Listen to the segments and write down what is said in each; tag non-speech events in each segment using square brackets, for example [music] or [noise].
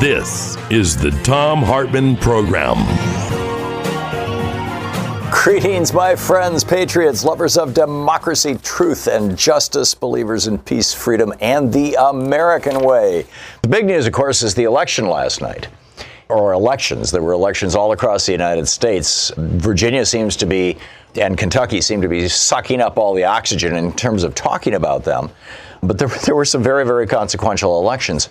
This is the Thom Hartmann Program. Greetings, my friends, patriots, lovers of democracy, truth, and justice, believers in peace, freedom, and the American way. The big news, of course, is the election last night. Or elections. There were elections all across the United States. Virginia seems to be, and Kentucky seem to be sucking up all the oxygen in terms of talking about them. But there, [laughs] there were some very, very consequential elections.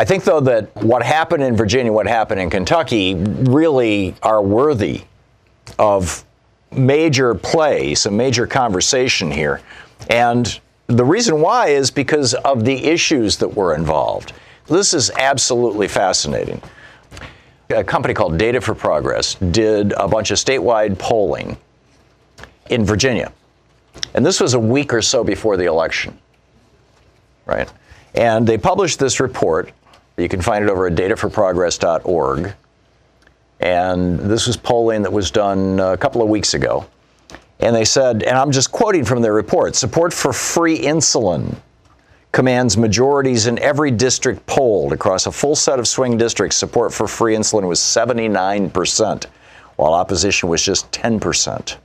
I think, though, that what happened in Virginia, what happened in Kentucky, really are worthy of major play, some major conversation here. And the reason why is because of the issues that were involved. This is absolutely fascinating. A company called Data for Progress did a bunch of statewide polling in Virginia. And this was a week or so before the election, right? And they published this report you can find it over at dataforprogress.org. And this was polling that was done uh, a couple of weeks ago. And they said, and I'm just quoting from their report support for free insulin commands majorities in every district polled across a full set of swing districts. Support for free insulin was 79%, while opposition was just 10%.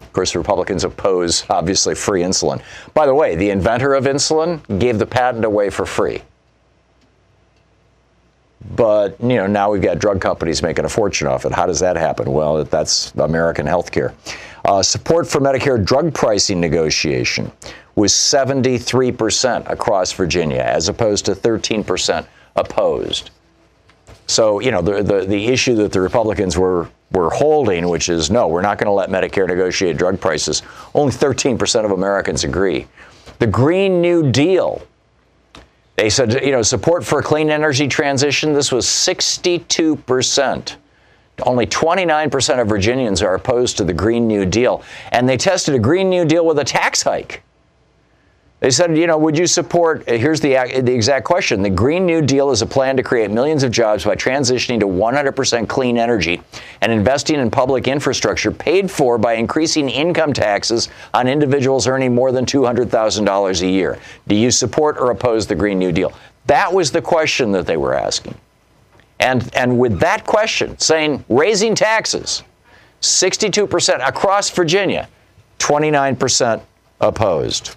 Of course, Republicans oppose, obviously, free insulin. By the way, the inventor of insulin gave the patent away for free. But you know now we've got drug companies making a fortune off it. How does that happen? Well, that's American healthcare. Uh, support for Medicare drug pricing negotiation was 73% across Virginia, as opposed to 13% opposed. So you know the, the the issue that the Republicans were were holding, which is no, we're not going to let Medicare negotiate drug prices. Only 13% of Americans agree. The Green New Deal they said, you know, support for a clean energy transition, this was 62%. Only 29% of Virginians are opposed to the Green New Deal. And they tested a Green New Deal with a tax hike. They said, you know, would you support? Uh, here's the, the exact question. The Green New Deal is a plan to create millions of jobs by transitioning to 100% clean energy and investing in public infrastructure paid for by increasing income taxes on individuals earning more than $200,000 a year. Do you support or oppose the Green New Deal? That was the question that they were asking. And, and with that question, saying raising taxes, 62% across Virginia, 29% opposed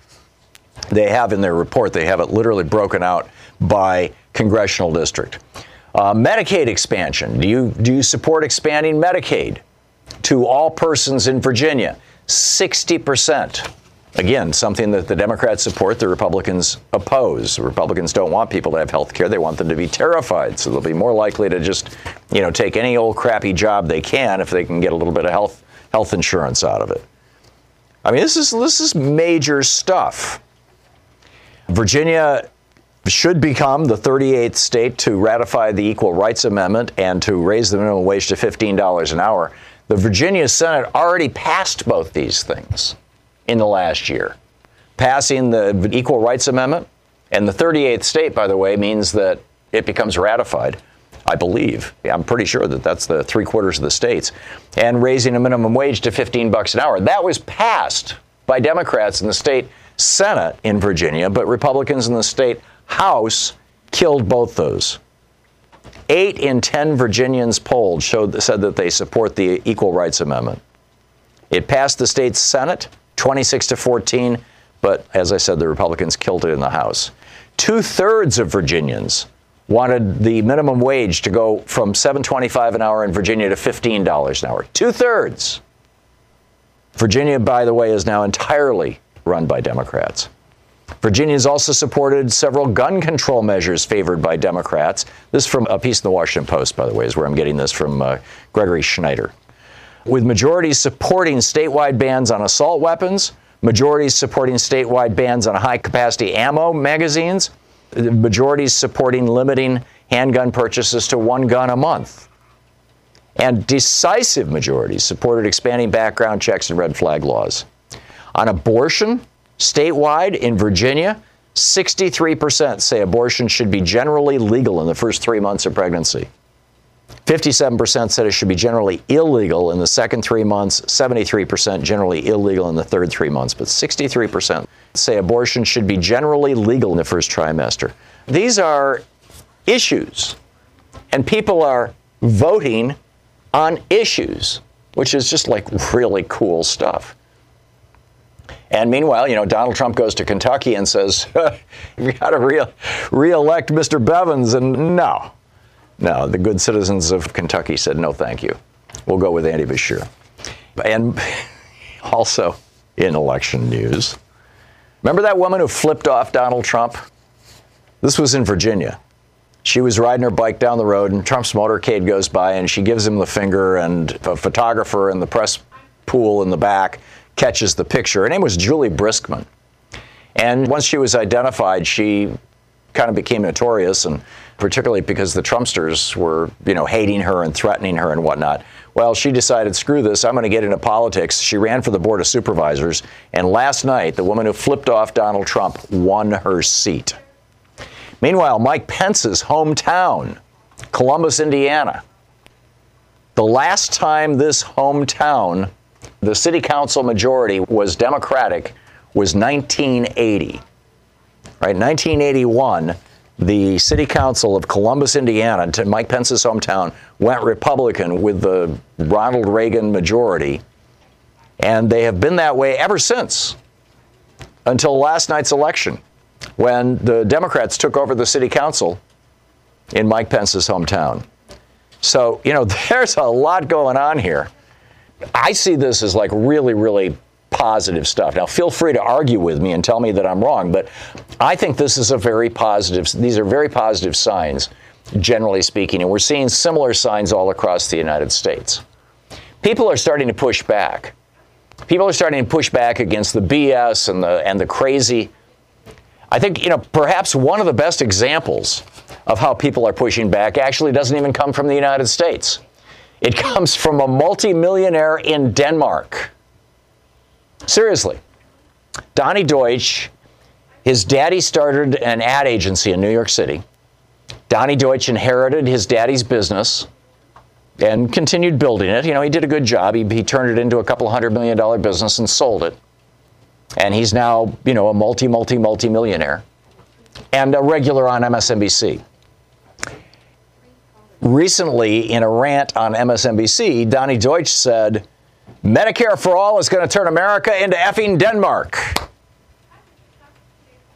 they have in their report, they have it literally broken out by congressional district. Uh, Medicaid expansion. Do you, do you support expanding Medicaid to all persons in Virginia? 60%. Again, something that the Democrats support, the Republicans oppose. Republicans don't want people to have health care. They want them to be terrified. So they'll be more likely to just, you know, take any old crappy job they can if they can get a little bit of health health insurance out of it. I mean, this is this is major stuff. Virginia should become the 38th state to ratify the Equal Rights Amendment and to raise the minimum wage to $15 an hour. The Virginia Senate already passed both these things in the last year. Passing the Equal Rights Amendment and the 38th state, by the way, means that it becomes ratified. I believe. I'm pretty sure that that's the three quarters of the states. And raising a minimum wage to 15 bucks an hour. That was passed by Democrats in the state Senate in Virginia, but Republicans in the state House killed both those. Eight in ten Virginians polled showed said that they support the Equal Rights Amendment. It passed the state's Senate 26 to 14, but as I said, the Republicans killed it in the House. Two thirds of Virginians wanted the minimum wage to go from 7.25 an hour in Virginia to $15 an hour. Two thirds. Virginia, by the way, is now entirely run by Democrats. Virginians also supported several gun control measures favored by Democrats. This is from a piece in the Washington Post, by the way, is where I'm getting this from uh, Gregory Schneider. With majorities supporting statewide bans on assault weapons, majorities supporting statewide bans on high capacity ammo magazines, majorities supporting limiting handgun purchases to one gun a month. And decisive majorities supported expanding background checks and red flag laws. On abortion, statewide in Virginia, 63% say abortion should be generally legal in the first three months of pregnancy. 57% said it should be generally illegal in the second three months, 73% generally illegal in the third three months, but 63% say abortion should be generally legal in the first trimester. These are issues, and people are voting on issues, which is just like really cool stuff. And meanwhile, you know, Donald Trump goes to Kentucky and says, [laughs] "You got to re- re-elect Mr. Bevins," and no, no, the good citizens of Kentucky said, no, thank you. We'll go with Andy Beshear. And [laughs] also in election news, remember that woman who flipped off Donald Trump? This was in Virginia. She was riding her bike down the road, and Trump's motorcade goes by, and she gives him the finger, and a photographer in the press pool in the back catches the picture. Her name was Juli Briskman. And once she was identified, she kind of became notorious, and particularly because the Trumpsters were, you know, hating her and threatening her and whatnot. Well, she decided, screw this, I'm going to get into politics. She ran for the Board of Supervisors, and last night, the woman who flipped off Donald Trump won her seat. Meanwhile, Mike Pence's hometown, Columbus, Indiana. The last time this hometown, the city council majority was Democratic, was 1980. Right, 1981, the city council of Columbus, Indiana, to Mike Pence's hometown, went Republican with the Ronald Reagan majority. And they have been that way ever since until last night's election when the Democrats took over the city council in Mike Pence's hometown. So, you know, [laughs] there's a lot going on here. I see this as like really, really positive stuff. Now, feel free to argue with me and tell me that I'm wrong, but I think this is a very positive, these are very positive signs, generally speaking, and we're seeing similar signs all across the United States. People are starting to push back. People are starting to push back against the BS and the, and the crazy. I think, you know, perhaps one of the best examples of how people are pushing back actually doesn't even come from the United States. It [laughs] comes from a multimillionaire in Denmark Seriously. Donny Deutsch, his daddy started an ad agency in New York City. Donny Deutsch inherited his daddy's business and continued building it. You know, he did a good job. He, he turned it into a couple hundred million dollar business and sold it. And he's now, you know, a multi, multi, multi millionaire and a regular on MSNBC. Recently, in a rant on MSNBC, Donny Deutsch said, Medicare for all is going to turn America into effing Denmark.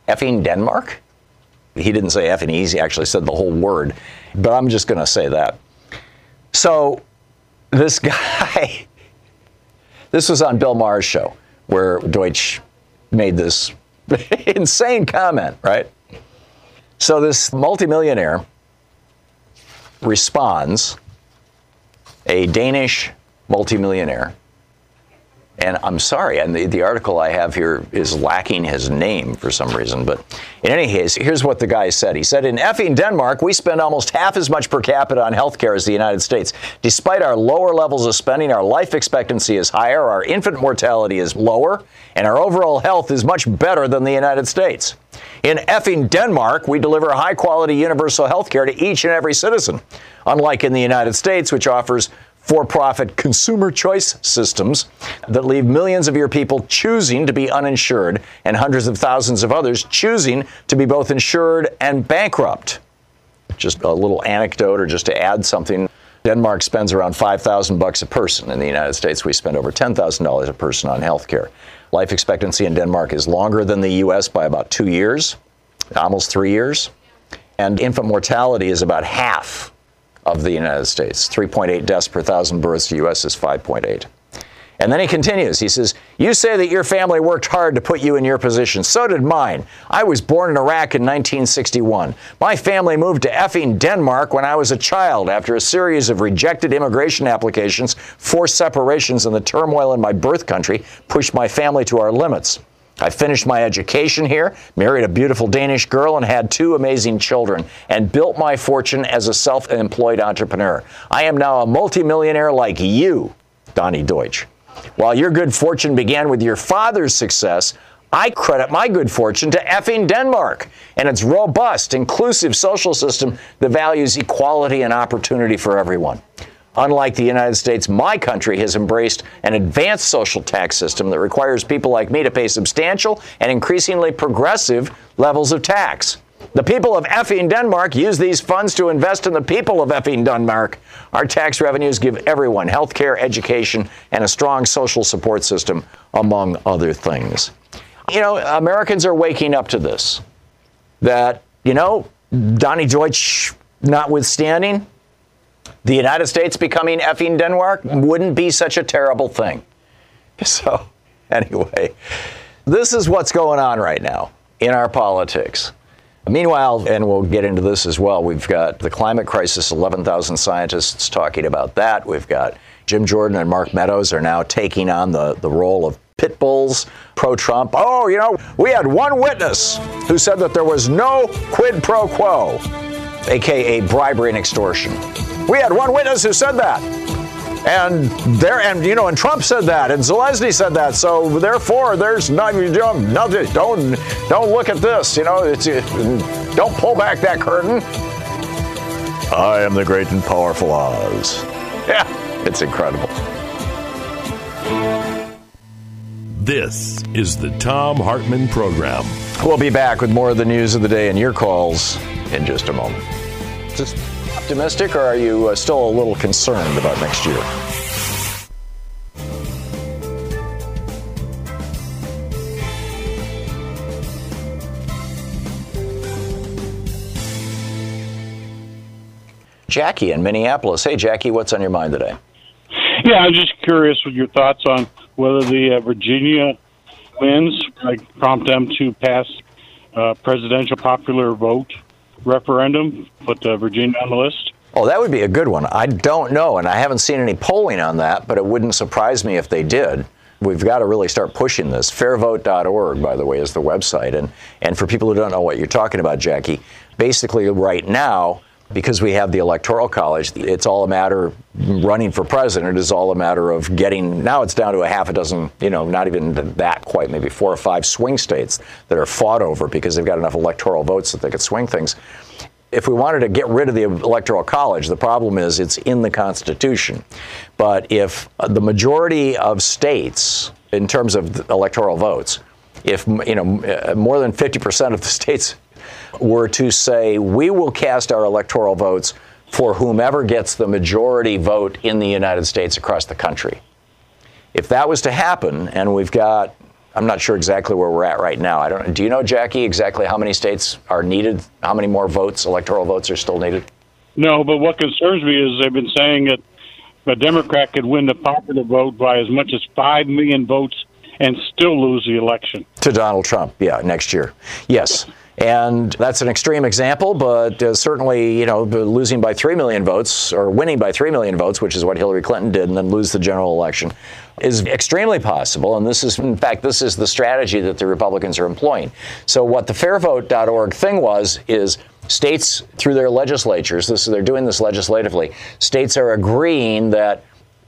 Effing Denmark? He didn't say effing easy, actually said the whole word, but I'm just going to say that. So, this [laughs] guy, this was on Bill Maher's show where Deutsch made this [laughs] insane comment, right? So, this multimillionaire responds, a Danish multimillionaire and I'm sorry, and the, the article I have here is lacking his name for some reason. But in any case, here's what the guy said. He said, In effing Denmark, we spend almost half as much per capita on healthcare as the United States. Despite our lower levels of spending, our life expectancy is higher, our infant mortality is lower, and our overall health is much better than the United States. In effing Denmark, we deliver high quality universal health care to each and every citizen. Unlike in the United States, which offers for profit consumer choice systems that leave millions of your people choosing to be uninsured and hundreds of thousands of others choosing to be both insured and bankrupt. Just a little anecdote or just to add something Denmark spends around 5,000 bucks a person. In the United States, we spend over $10,000 a person on health care. Life expectancy in Denmark is longer than the U.S. by about two years, almost three years. And infant mortality is about half of the United States 3.8 deaths per thousand births. The U.S. is 5.8. And then he continues. He says, You say that your family worked hard to put you in your position. So did mine. I was born in Iraq in 1961. My family moved to effing Denmark when I was a child after a series of rejected immigration applications, forced separations, and the turmoil in my birth country pushed my family to our limits. I finished my education here, married a beautiful Danish girl, and had two amazing children, and built my fortune as a self employed entrepreneur. I am now a multimillionaire like you, Donny Deutsch. While your good fortune began with your father's success, I credit my good fortune to effing Denmark and its robust, inclusive social system that values equality and opportunity for everyone. Unlike the United States, my country has embraced an advanced social tax system that requires people like me to pay substantial and increasingly progressive levels of tax. The people of effing Denmark use these funds to invest in the people of effing Denmark. Our tax revenues give everyone health care, education, and a strong social support system, among other things. You know, Americans are waking up to this. That, you know, Donny Deutsch notwithstanding, the United States becoming effing Denmark wouldn't be such a terrible thing. [laughs] So, anyway, this is what's going on right now in our politics. Meanwhile, and we'll get into this as well, we've got the climate crisis, 11,000 scientists talking about that. We've got Jim Jordan and Mark Meadows are now taking on the, the role of pit bulls pro Trump. Oh, you know, we had one witness who said that there was no quid pro quo, aka bribery and extortion. We had one witness who said that. And there, and you know, and Trump said that, and Zelensky said that. So therefore, there's not, nothing. Don't don't look at this. You know, it's, don't pull back that curtain. I am the great and powerful Oz. Yeah, it's incredible. This is the Thom Hartmann Program. We'll be back with more of the news of the day and your calls in just a moment. Just optimistic, or are you uh, still a little concerned about next year? Jackie in Minneapolis. Hey, Jackie, what's on your mind today? Yeah, I'm just curious with your thoughts on whether the uh, Virginia wins like, prompt them to pass uh, presidential popular vote referendum, put uh, Virginia on the list? Oh, that would be a good one. I don't know, and I haven't seen any polling on that, but it wouldn't surprise me if they did. We've got to really start pushing this. Fairvote.org, by the way, is the website. And, and for people who don't know what you're talking about, Jackie, basically right now, because we have the electoral college, it's all a matter running for president is all a matter of getting now it's down to a half a dozen, you know, not even that quite, maybe four or five swing states that are fought over because they've got enough electoral votes that they could swing things. If we wanted to get rid of the electoral college, the problem is it's in the Constitution. But if uh, the majority of states, in terms of electoral votes, if you know uh, more than 50% of the [laughs] states were to say, we will cast our electoral votes for whomever gets the majority vote in the United States across the country. If that was to happen, and we've got, I'm not sure exactly where we're at right now. I don't. Do you know, Jackie, exactly how many states are needed? How many more votes, electoral votes, are still needed? No, but what concerns me is they've been saying that a Democrat could win the popular vote by as much as five million votes and still lose the election to Donald Trump. Yeah, next year. Yes. And that's an extreme example, but uh, certainly, you know, losing by 3 million votes or winning by 3 million votes, which is what Hillary Clinton did, and then lose the general election, is extremely possible. And this is, in fact, this is the strategy that the Republicans are employing. So, what the fairvote.org thing was is states, through their legislatures, this, they're doing this legislatively, states are agreeing that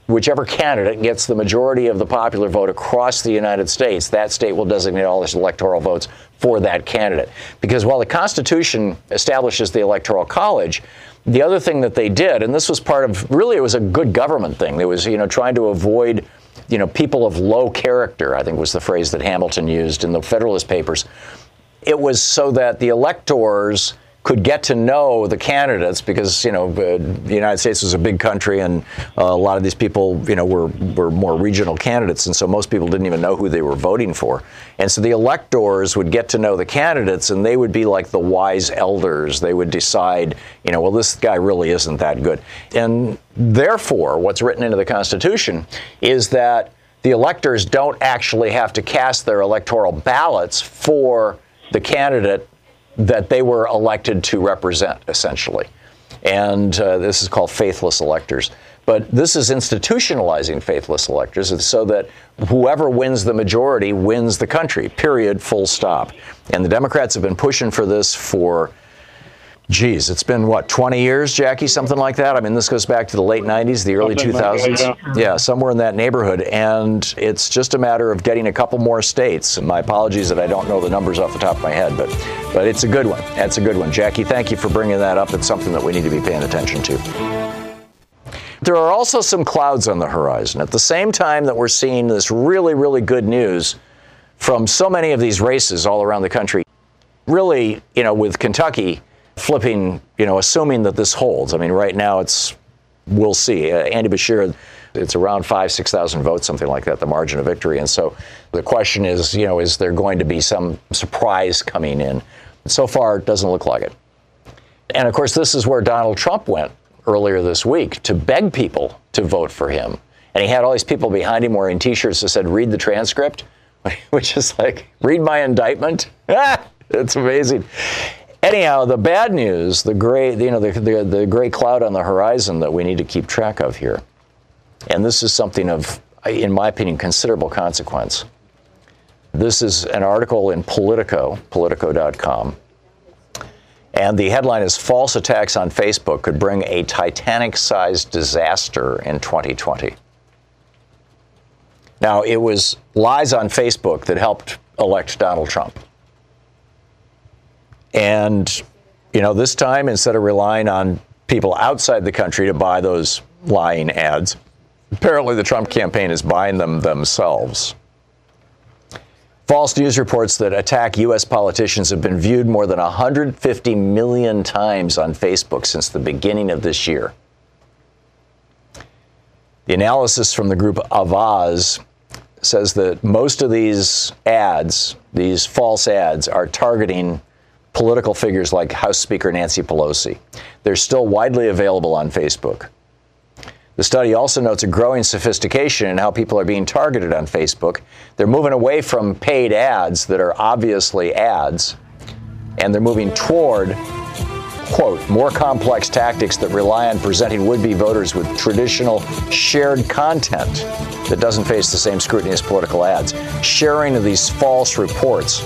whichever candidate gets the majority of the popular vote across the United States, that state will designate all its electoral votes for that candidate. Because while the Constitution establishes the Electoral College, the other thing that they did, and this was part of really it was a good government thing. It was, you know, trying to avoid, you know, people of low character, I think was the phrase that Hamilton used in the Federalist Papers. It was so that the electors could get to know the candidates because you know uh, the United States was a big country and uh, a lot of these people you know were were more regional candidates. And so most people didn't even know who they were voting for. And so the electors would get to know the candidates and they would be like the wise elders. They would decide you know well this guy really isn't that good. And therefore what's written into the Constitution is that the electors don't actually have to cast their electoral ballots for the candidate that they were elected to represent, essentially. And uh, this is called faithless electors. But this is institutionalizing faithless electors so that whoever wins the majority wins the country, period, full stop. And the Democrats have been pushing for this for Geez, it's been what 20 years, Jackie, something like that. I mean, this goes back to the late 90s, the early 2000s. yeah. yeah, somewhere in that neighborhood, and it's just a matter of getting a couple more states. And my apologies that I don't know the numbers off the top of my head, but but it's a good one. That's a good one, Jackie. Thank you for bringing that up. It's something that we need to be paying attention to. There are also some clouds on the horizon. At the same time that we're seeing this really, really good news from so many of these races all around the country, really, you know, with Kentucky flipping, you know, assuming that this holds. I mean, right now it's, we'll see. Uh, Andy Beshear, it's around five, 6,000 votes, something like that, the margin of victory. And so the question is, you know, is there going to be some surprise coming in? So far, it doesn't look like it. And of course, this is where Donald Trump went earlier this week to beg people to vote for him. And he had all these people behind him wearing t shirts that said, read the transcript, [laughs] which is like, read my indictment. [laughs] it's amazing. Anyhow, the bad news, the gray, you know, the, the, the gray cloud on the horizon that we need to keep track of here, and this is something of, in my opinion, considerable consequence. This is an article in Politico, Politico.com, and the headline is False Attacks on Facebook Could Bring a Titanic Sized Disaster in 2020. Now, it was lies on Facebook that helped elect Donald Trump. And, you know, this time, instead of relying on people outside the country to buy those lying ads, apparently the Trump campaign is buying them themselves. False news reports that attack U.S. politicians have been viewed more than 150 million times on Facebook since the beginning of this year. The analysis from the group Avaaz says that most of these ads, these false ads, are targeting political figures like House Speaker Nancy Pelosi. They're still widely available on Facebook. The study also notes a growing sophistication in how people are being targeted on Facebook. They're moving away from paid ads that are obviously ads, and they're moving toward, quote, more complex tactics that rely on presenting would be voters with traditional shared content that doesn't face the same scrutiny as political ads. Sharing of these false reports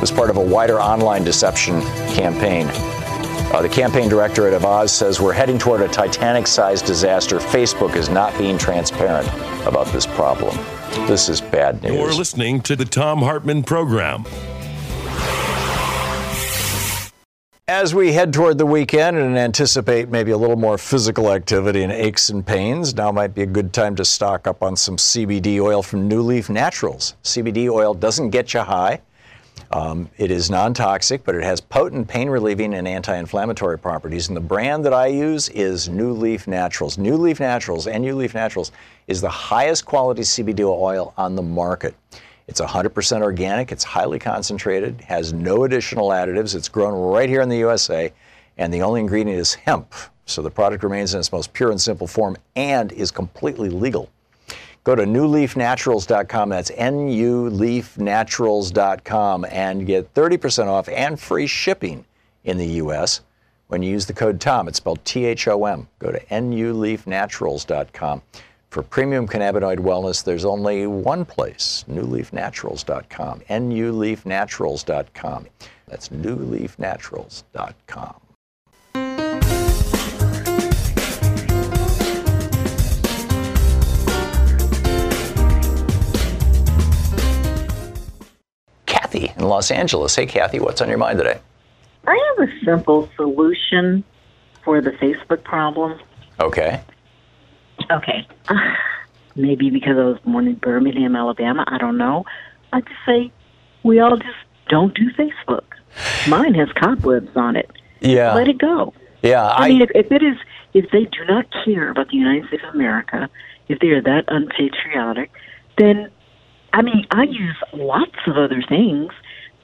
was part of a wider online deception campaign. Uh, the campaign director at Avaaz says we're heading toward a Titanic sized disaster. Facebook is not being transparent about this problem. This is bad news. You're listening to the Thom Hartmann Program. As we head toward the weekend and anticipate maybe a little more physical activity and aches and pains, now might be a good time to stock up on some CBD oil from NuLeaf Naturals. CBD oil doesn't get you high. Um, it is non toxic, but it has potent pain relieving and anti inflammatory properties. And the brand that I use is NuLeaf Naturals. NuLeaf Naturals and NuLeaf Naturals is the highest quality CBD oil on the market. It's 100% organic, it's highly concentrated, has no additional additives, it's grown right here in the USA, and the only ingredient is hemp. So the product remains in its most pure and simple form and is completely legal. Go to nuleafnaturals.com, that's nuleafnaturals.com, and get 30% off and free shipping in the US when you use the code TOM. It's spelled T H O M. Go to nuleafnaturals.com. For premium cannabinoid wellness, there's only one place, newleafnaturals.com. Nuleafnaturals.com. That's nuleafnaturals.com. Kathy in Los Angeles. Hey, Kathy, what's on your mind today? I have a simple solution for the Facebook problem. Okay. Okay. [sighs] Maybe because I was born in Birmingham, Alabama. I don't know. I just say we all just don't do Facebook. Mine has cobwebs on it. Yeah. Let it go. Yeah. I, mean, if, if it is, if they do not care about the United States of America, if they are that unpatriotic, then, I mean, I use lots of other things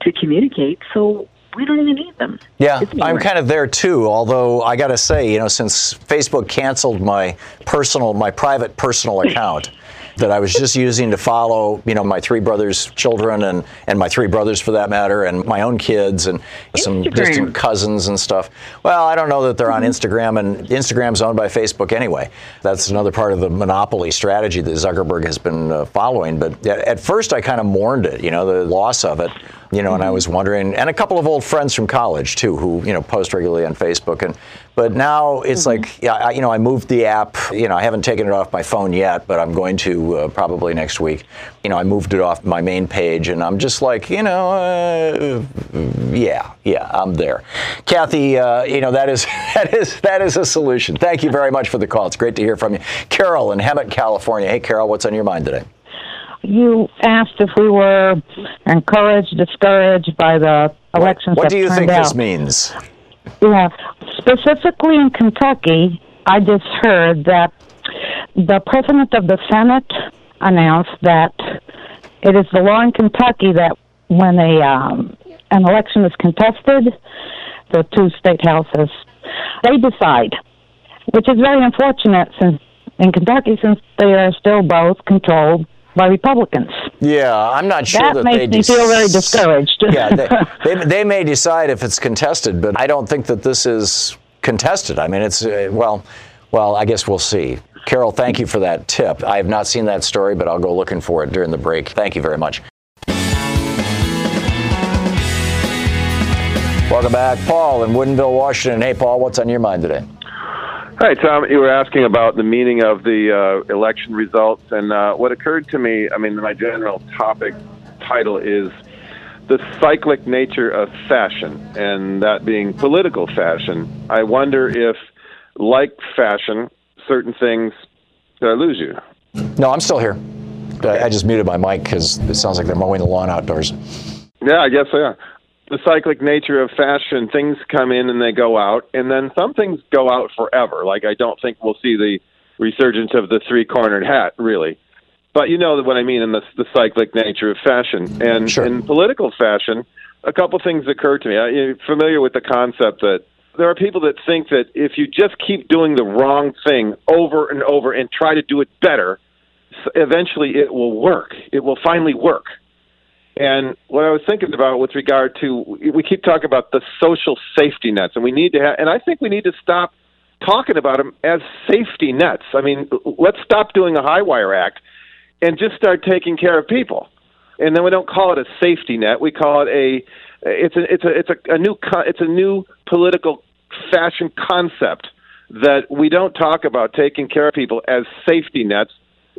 to communicate, so we don't even need them. Yeah, I'm kind of there too. Although I got to say, you know, since Facebook canceled my personal, my private personal [laughs] account. That I was just using to follow, you know, my three brothers' children and, and my three brothers for that matter, and my own kids and some Instagram. distant cousins and stuff. Well, I don't know that they're on Instagram, and Instagram's owned by Facebook anyway. That's another part of the monopoly strategy that Zuckerberg has been uh, following. But at, at first, I kind of mourned it, you know, the loss of it, you know, and I was wondering, and a couple of old friends from college too, who you know post regularly on Facebook, and but now it's like, yeah, I, you know, I moved the app. You know, I haven't taken it off my phone yet, but I'm going to uh, probably next week. You know, I moved it off my main page, and I'm just like, you know, uh, yeah, yeah, I'm there. Kathy, uh, you know, that is [laughs] that is that is a solution. Thank you very much for the call. It's great to hear from you, Carol in Hemet, California. Hey, Carol, what's on your mind today? You asked if we were encouraged, discouraged by the elections What that do you think out. this means? Yeah, specifically in Kentucky, I just heard that the president of the Senate announced that it is the law in Kentucky that when a um, an election is contested, the two state houses they decide, which is very unfortunate since in Kentucky since they are still both controlled by Republicans. Yeah, I'm not sure That that, makes they me feel very discouraged. [laughs] yeah, they, [laughs] they, they may decide if it's contested, but I don't think that this is contested. I mean, it's uh, well, well, I guess we'll see. Carol, thank you for that tip. I have not seen that story, but I'll go looking for it during the break. Thank you very much. Welcome back, Paul in Woodinville, Washington. Hey, Paul, what's on your mind today? Hi, Tom. You were asking about the meaning of the uh, election results, and uh, what occurred to me. I mean, my general topic title is the cyclic nature of fashion, and that being political fashion. I wonder if, like fashion, certain things. Did I lose you? No, I'm still here. I I just muted my mic because it sounds like they're mowing the lawn outdoors. Yeah, I guess so. Yeah. The cyclic nature of fashion, things come in and they go out, and then some things go out forever. Like I don't think we'll see the resurgence of the three-cornered hat, really. But you know what I mean in the, the cyclic nature of fashion. And Sure. in political fashion, a couple things occur to me. I, you're familiar with the concept that there are people that think that if you just keep doing the wrong thing over and over and try to do it better, eventually it will work. It will finally work. And what I was thinking about with regard to, we keep talking about the social safety nets, and we need to have, and I think we need to stop talking about them as safety nets. I mean, let's stop doing a high wire act and just start taking care of people. And then we don't call it a safety net; we call it a, it's a, it's a, it's a, a new, it's a new political fashion concept that we don't talk about taking care of people as safety nets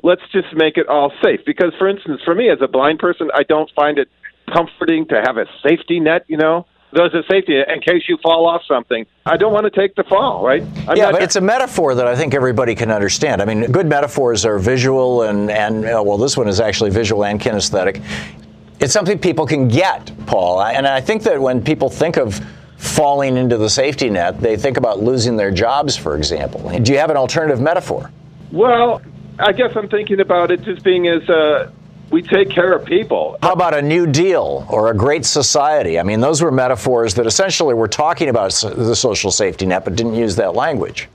let's just make it all safe. Because, for instance, for me as a blind person, I don't find it comforting to have a safety net. You know, there's a safety net in case you fall off something. I don't want to take the fall, right? I'm yeah, not- but it's a metaphor that I think everybody can understand. I mean, good metaphors are visual and and uh, well, this one is actually visual and kinesthetic. It's something people can get, Paul. And I think that when people think of falling into the safety net, they think about losing their jobs, for example. Do you have an alternative metaphor? well, I guess I'm thinking about it just being as uh, we take care of people. How about a new deal or a great society? I mean, those were metaphors that essentially were talking about the social safety net, but didn't use that language.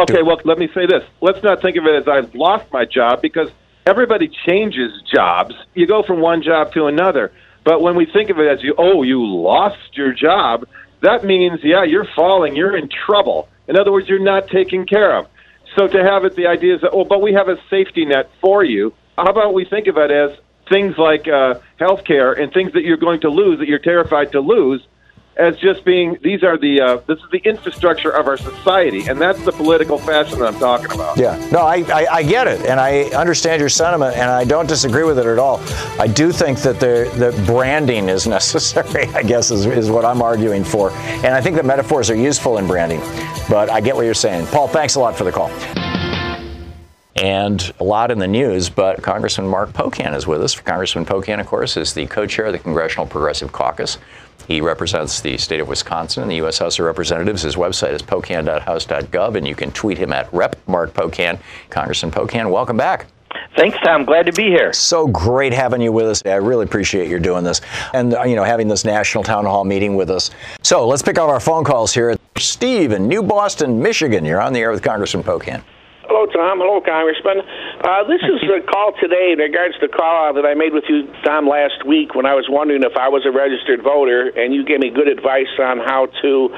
Okay, well, let me say this. Let's not think of it as I've lost my job because everybody changes jobs. You go from one job to another. But when we think of it as you, oh, you lost your job, that means, yeah, you're falling, you're in trouble. In other words, you're not taken care of. So to have it, the idea is that, oh, but we have a safety net for you. How about we think of it as things like uh, health care and things that you're going to lose, that you're terrified to lose, as just being these are the uh, this is the infrastructure of our society, and that's the political fashion that I'm talking about. Yeah, no, I, I, I get it, and I understand your sentiment, and I don't disagree with it at all. I do think that the that branding is [laughs] necessary. I guess is, is what I'm arguing for, and I think that metaphors are useful in branding. But I get what you're saying, Paul. Thanks a lot for the call. and a lot in the news. But Congressman Mark Pocan is with us. Congressman Pocan, of course, is the co chair of the Congressional Progressive Caucus. He represents the state of Wisconsin in the U.S. House of Representatives. His website is pocan.house.gov, and you can tweet him at Rep Mark Pocan. Congressman Pocan, welcome back. Thanks, Tom. Glad to be here. So great having you with us. I really appreciate you doing this and uh, you know having this national town hall meeting with us. So let's pick up our phone calls here. Steve in New Boston, Michigan. You're on the air with Congressman Pocan. Hello, Tom. Hello, Congressman. Uh, this is a call today in regards to the call that I made with you, Tom, last week when I was wondering if I was a registered voter, and you gave me good advice on how to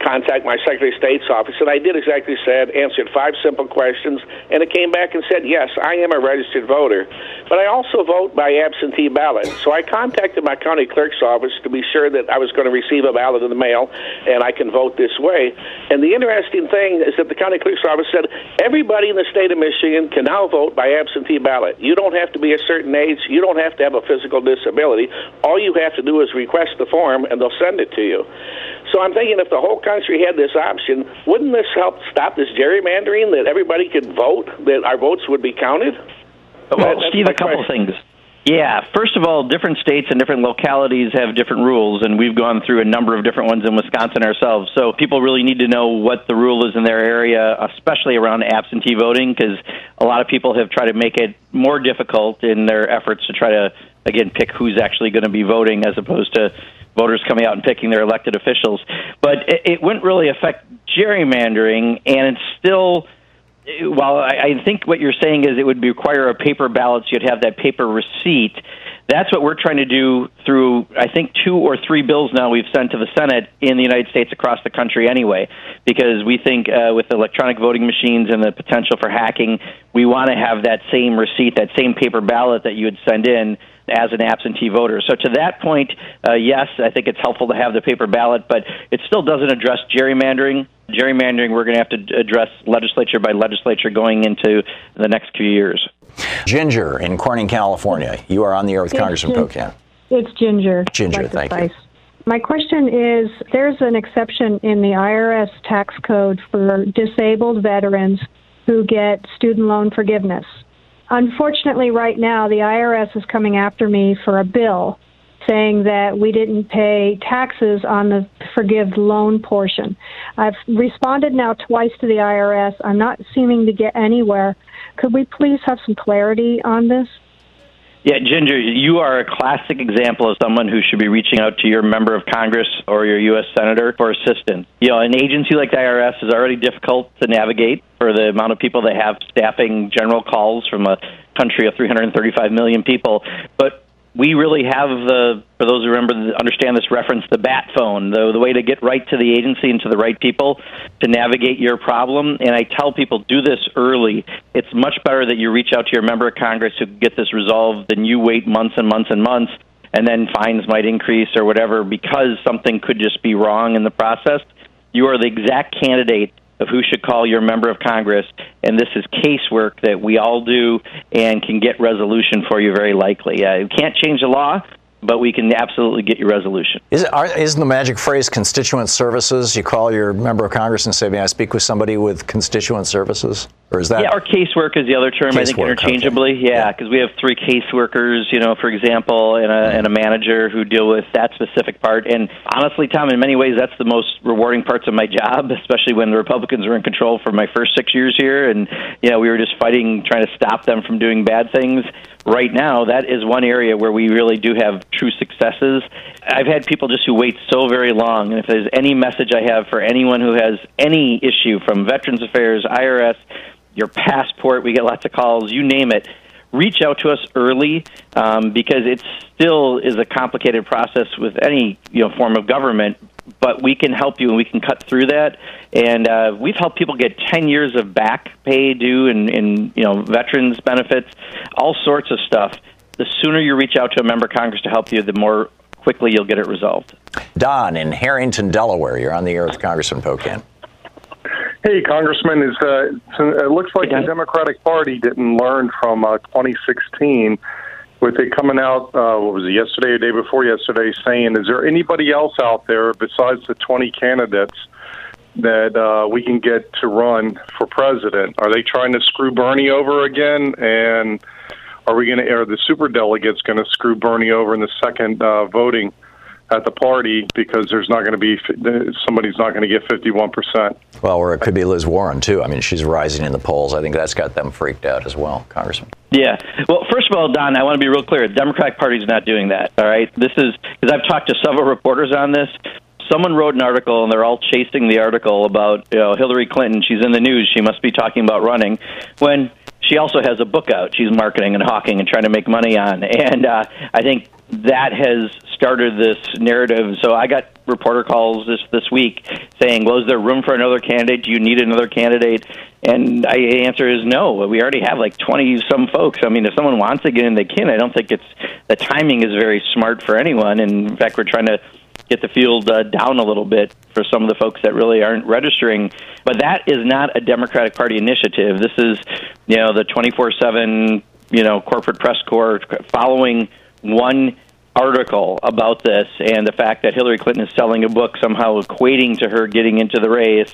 contact my Secretary of State's office, and I did exactly said, answered five simple questions, and it came back and said, yes, I am a registered voter, but I also vote by absentee ballot. So I contacted my county clerk's office to be sure that I was going to receive a ballot in the mail, and I can vote this way. And the interesting thing is that the county clerk's office said everybody in the state of Michigan can now vote by absentee ballot. You don't have to be a certain age. You don't have to have a physical disability. All you have to do is request the form, and they'll send it to you. So I'm thinking if the whole country had this option, wouldn't this help stop this gerrymandering that everybody could vote, that our votes would be counted? Well, Steve, a couple question. things. Yeah, first of all, different states and different localities have different rules, and we've gone through a number of different ones in Wisconsin ourselves. So people really need to know what the rule is in their area, especially around absentee voting, because a lot of people have tried to make it more difficult in their efforts to try to, again, pick who's actually going to be voting as opposed to voters coming out and picking their elected officials. But it, it wouldn't really affect gerrymandering, and it's still. While I, think what you're saying is it would require a paper ballot, so you'd have that paper receipt. That's what we're trying to do through, I think, two or three bills now we've sent to the Senate in the United States across the country anyway, because we think uh, with electronic voting machines and the potential for hacking, we want to have that same receipt, that same paper ballot that you would send in as an absentee voter. So to that point, uh, yes, I think it's helpful to have the paper ballot, but it still doesn't address gerrymandering. Gerrymandering, we're going to have to address legislature by legislature going into the next few years. Ginger in Corning, California. You are on the air with it's Congressman Gin- Pocan. It's Ginger. Ginger, like thank you. My question is there's an exception in the IRS tax code for disabled veterans who get student loan forgiveness. Unfortunately, right now, the IRS is coming after me for a bill saying that we didn't pay taxes on the forgive loan portion. I've responded now twice to the IRS. I'm not seeming to get anywhere. Could we please have some clarity on this? Yeah, Ginger, you are a classic example of someone who should be reaching out to your member of Congress or your U.S. Senator for assistance. You know, an agency like the IRS is already difficult to navigate for the amount of people they have staffing general calls from a country of 335 million people. But we really have the, for those who remember, understand this reference, the bat phone, the, the way to get right to the agency and to the right people to navigate your problem. And I tell people, do this early. It's much better that you reach out to your member of Congress who get this resolved than you wait months and months and months and then fines might increase or whatever because something could just be wrong in the process. You are the exact candidate of who should call your member of Congress, and this is casework that we all do and can get resolution for you very likely. Uh, you can't change the law, but we can absolutely get your resolution. Is it, are, isn't the magic phrase constituent services? You call your member of Congress and say, "May I speak with somebody with constituent services?" Or is that? Yeah, or casework is the other term. I think interchangeably. Okay. Yeah, because yeah. we have three caseworkers, you know, for example, and a, mm-hmm. and a manager who deal with that specific part. And honestly, Tom, in many ways, that's the most rewarding parts of my job, especially when the Republicans were in control for my first six years here, and you know, we were just fighting, trying to stop them from doing bad things. Right now, that is one area where we really do have true successes. I've had people just who wait so very long, and if there's any message I have for anyone who has any issue from Veterans Affairs, IRS your passport. We get lots of calls, you name it. Reach out to us early um, because it still is a complicated process with any you know form of government. But we can help you and we can cut through that. And uh, we've helped people get 10 years of back pay due and, and you know veterans benefits, all sorts of stuff. The sooner you reach out to a member of Congress to help you, the more quickly you'll get it resolved. Don in Harrington, Delaware, you're on the air with Congressman Pocan. Hey, Congressman, is uh, it looks like the Democratic Party didn't learn from uh, 2016 with it coming out, uh, what was it, yesterday or day before yesterday, saying, is there anybody else out there besides the 20 candidates that uh, we can get to run for president? Are they trying to screw Bernie over again? And are we going to? Are the super delegates going to screw Bernie over in the second uh, voting? At the party because there's not going to be somebody's not going to get 51 percent. Well, or it could be Liz Warren too. I mean, she's rising in the polls. I think that's got them freaked out as well, Congressman. Yeah. Well, first of all, Don, I want to be real clear. The Democratic Party is not doing that. All right. This is because I've talked to several reporters on this. Someone wrote an article, and they're all chasing the article about you know Hillary Clinton. She's in the news. She must be talking about running when she also has a book out. She's marketing and hawking and trying to make money on. And uh, I think that has started this narrative. So I got reporter calls this this week saying, "Well, is there room for another candidate? Do you need another candidate?" And I answer is no. We already have like twenty some folks. I mean, if someone wants to get in, they can. I don't think it's the timing is very smart for anyone. And in fact, we're trying to get the field uh, down a little bit for some of the folks that really aren't registering. But that is not a Democratic Party initiative. This is, you know, the 24 7, you know, corporate press corps following one article about this and the fact that Hillary Clinton is selling a book somehow equating to her getting into the race.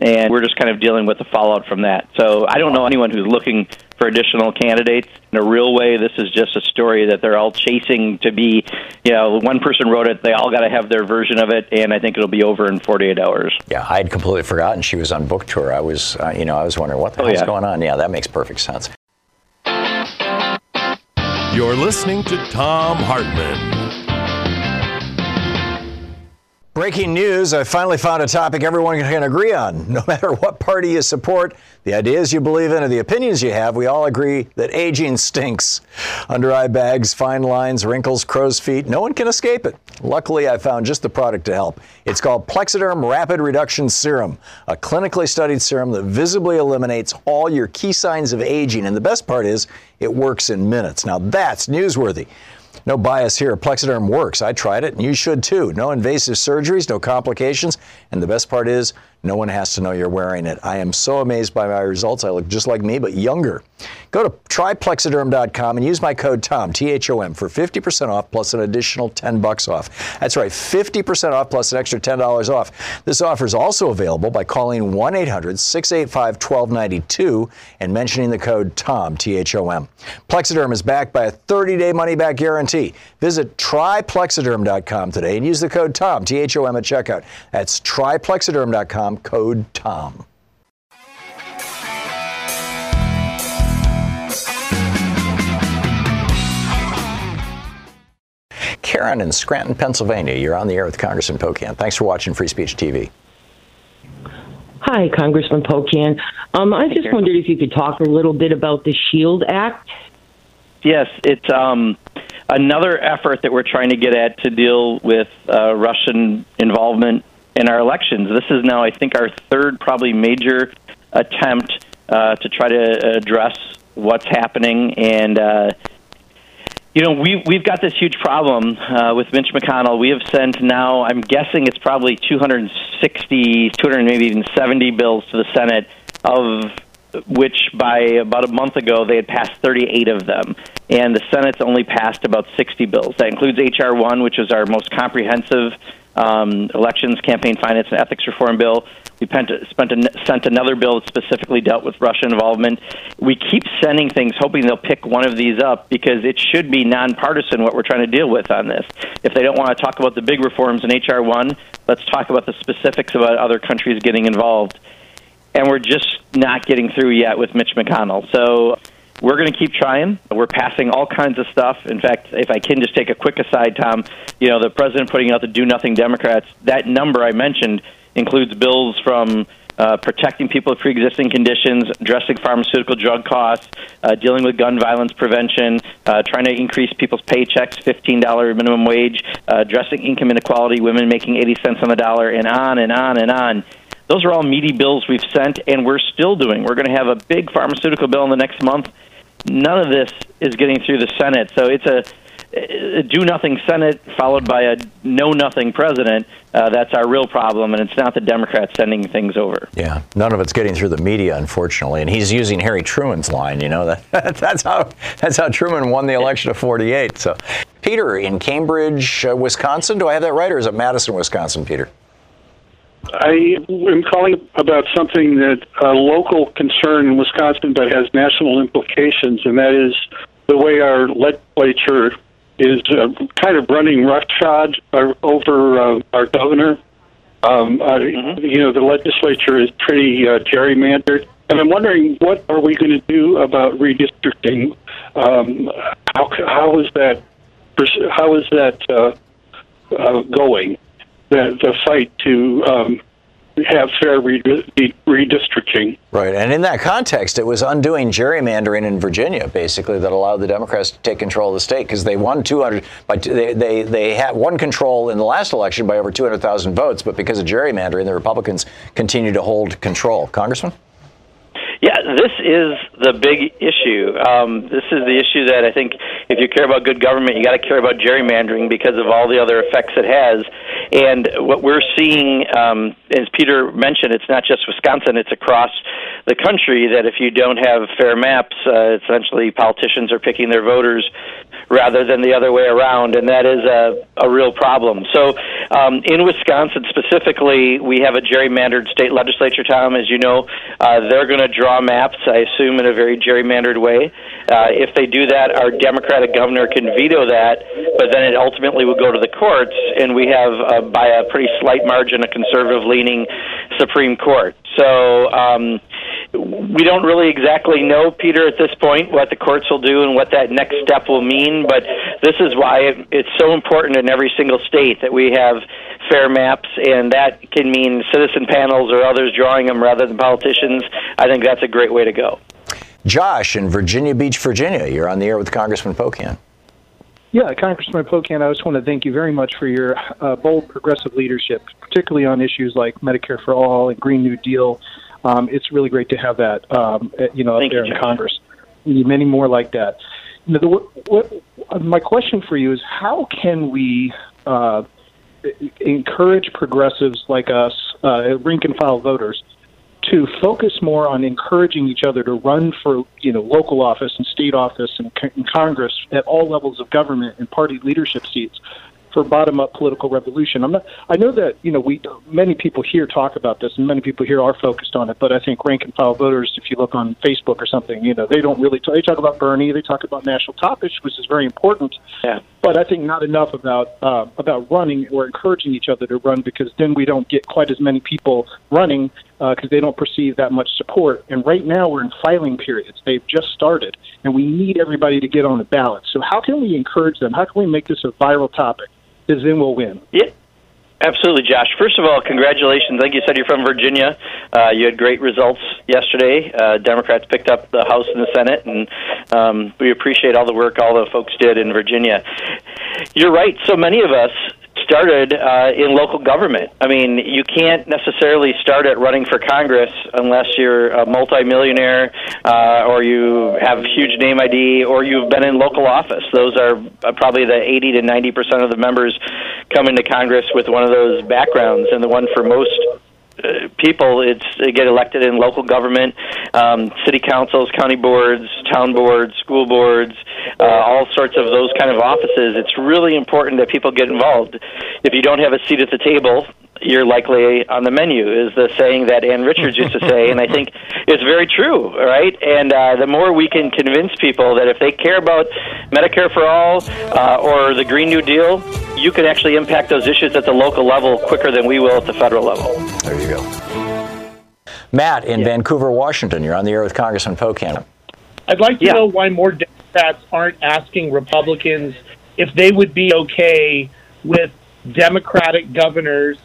And we're just kind of dealing with the fallout from that. So I don't know anyone who's looking for additional candidates in a real way. This is just a story that they're all chasing to be, you know, one person wrote it, they all got to have their version of it, and I think it'll be over in 48 hours. Yeah, I had completely forgotten she was on book tour. I was, uh, you know, I was wondering what the oh, hell's yeah. going on. Yeah, that makes perfect sense. You're listening to Thom Hartmann. Breaking news I finally found a topic everyone can agree on. [laughs] No matter what party you support, the ideas you believe in, or the opinions you have, we all agree that aging stinks. Under eye bags, fine lines, wrinkles, crow's feet, no one can escape it. Luckily, I found just the product to help. It's called Plexaderm Rapid Reduction Serum, a clinically studied serum that visibly eliminates all your key signs of aging. And the best part is, it works in minutes. Now, that's newsworthy. No bias here. Plexaderm works. I tried it, and you should too. No invasive surgeries, no complications, and the best part is no one has to know you're wearing it. I am so amazed by my results. I look just like me, but younger. Go to tryplexaderm.com and use my code TOM, T H O M, for 50% off plus an additional 10 bucks off. That's right, 50% off plus an extra $10 off. This offer is also available by calling 1 800 685 1292 and mentioning the code TOM, T H O M. Plexaderm is backed by a 30 day money back guarantee. Visit tryplexaderm.com today and use the code TOM, T H O M, at checkout. That's tryplexaderm.com code TOM. Karen in Scranton, Pennsylvania. You're on the air with Congressman Pocan. Thanks for watching Free Speech TV. Hi, Congressman Pocan. Um, I just wondered if you could talk a little bit about the SHIELD Act. Yes, it's um, another effort that we're trying to get at to deal with uh, Russian involvement in our elections. This is now, I think, our third probably major attempt uh, to try to address what's happening. And, uh, you know, we, we've got this huge problem uh, with Mitch McConnell. We have sent now, I'm guessing it's probably 260, 200, maybe even 70 bills to the Senate, of which by about a month ago they had passed 38 of them. And the Senate's only passed about 60 bills. That includes H.R. 1, which is our most comprehensive um, elections, campaign finance, and ethics reform bill. We spent, spent a, sent another bill that specifically dealt with Russian involvement. We keep sending things, hoping they'll pick one of these up because it should be nonpartisan what we're trying to deal with on this. If they don't want to talk about the big reforms in HR one, let's talk about the specifics about other countries getting involved. And we're just not getting through yet with Mitch McConnell. So we're going to keep trying. We're passing all kinds of stuff. In fact, if I can just take a quick aside, Tom, you know, the president putting out the Do Nothing Democrats, that number I mentioned includes bills from uh, protecting people with pre-existing conditions, addressing pharmaceutical drug costs, uh, dealing with gun violence prevention, uh, trying to increase people's paychecks, $15 minimum wage, uh, addressing income inequality, women making 80 cents on the dollar, and on and on and on. Those are all meaty bills we've sent, and we're still doing. We're going to have a big pharmaceutical bill in the next month none of this is getting through the Senate. So it's a, do nothing Senate followed by a know nothing president. Uh, that's our real problem, and it's not the Democrats sending things over. Yeah, none of it's getting through the media, unfortunately. And he's using Harry Truman's line. You know that [laughs] that's how that's how Truman won the election of '48. So, Peter in Cambridge, uh, Wisconsin. Do I have that right, or is it Madison, Wisconsin, Peter? I am calling about something that a local concern in Wisconsin, but has national implications, and that is the way our legislature is uh, kind of running roughshod uh, over uh, our governor. Um, uh, You know, the legislature is pretty uh, gerrymandered, and I'm wondering what are we going to do about redistricting? Um, how how is that how is that uh, uh, going? The the fight to um, have fair redistricting. Right, and in that context, it was undoing gerrymandering in Virginia, basically, that allowed the Democrats to take control of the state because they won 200. By they they they had won control in the last election by over 200,000 votes, but because of gerrymandering, the Republicans continue to hold control. Congressman. Yeah, this is the big issue. Um, this is the issue that I think if you care about good government, you got to care about gerrymandering because of all the other effects it has. And what we're seeing, um, as Peter mentioned, it's not just Wisconsin; it's across the country. That if you don't have fair maps, uh, essentially politicians are picking their voters rather than the other way around, and that is a, a real problem. So, um, in Wisconsin specifically, we have a gerrymandered state legislature. Tom, as you know, uh, they're going to draw maps. I assume in a very gerrymandered way. Uh, if they do that, our Democratic governor can veto that, but then it ultimately will go to the courts, and we have, uh, by a pretty slight margin, a conservative-leaning Supreme Court. So. Um, we don't really exactly know, Peter, at this point, what the courts will do and what that next step will mean. But this is why it, it's so important in every single state that we have fair maps, and that can mean citizen panels or others drawing them rather than politicians. I think that's a great way to go. Josh in Virginia Beach, Virginia. You're on the air with Congressman Pocan. Yeah, Congressman Pocan, I just want to thank you very much for your uh, bold progressive leadership, particularly on issues like Medicare for All and Green New Deal um, it's really great to have that, um, uh, you know, Thank up there you, in Congress. Many more like that. You know, the, what, what, my question for you is, how can we uh, encourage progressives like us, uh, rank and file voters, to focus more on encouraging each other to run for you know local office and state office and, and Congress at all levels of government and party leadership seats for bottom up political revolution. I'm not. I know that you know we many people here talk about this, and many people here are focused on it. But I think rank and file voters, if you look on Facebook or something, you know they don't really. Talk, they talk about Bernie. They talk about national topics, which is very important. Yeah. But I think not enough about uh, about running or encouraging each other to run because then we don't get quite as many people running because uh, they don't perceive that much support. And right now we're in filing periods. They've just started, and we need everybody to get on the ballot. So how can we encourage them? How can we make this a viral topic? Because then we'll win. Yeah. Absolutely, Josh. First of all, congratulations. Like you said, you're from Virginia. Uh, you had great results yesterday. Uh, Democrats picked up the House and the Senate, and um, we appreciate all the work all the folks did in Virginia. You're right. So many of us started uh, in local government. I mean, you can't necessarily start at running for Congress unless you're a multimillionaire uh, or you have huge name ID or you've been in local office. Those are uh, probably the 80 to 90 percent of the members come into Congress with one of those backgrounds, and the one for most uh, people it's get elected in local government um, city councils county boards town boards school boards uh, all sorts of those kind of offices. It's really important that people get involved. If you don't have a seat at the table you're likely on the menu is the saying that Ann Richards used to say, and I think it's very true, right? And uh, the more we can convince people that if they care about Medicare for all uh, or the Green New Deal, you can actually impact those issues at the local level quicker than we will at the federal level. There you go. Matt in yeah. Vancouver, Washington. You're on the air with Congressman Pocan. I'd like to yeah. know why more Democrats aren't asking Republicans if they would be okay with Democratic governors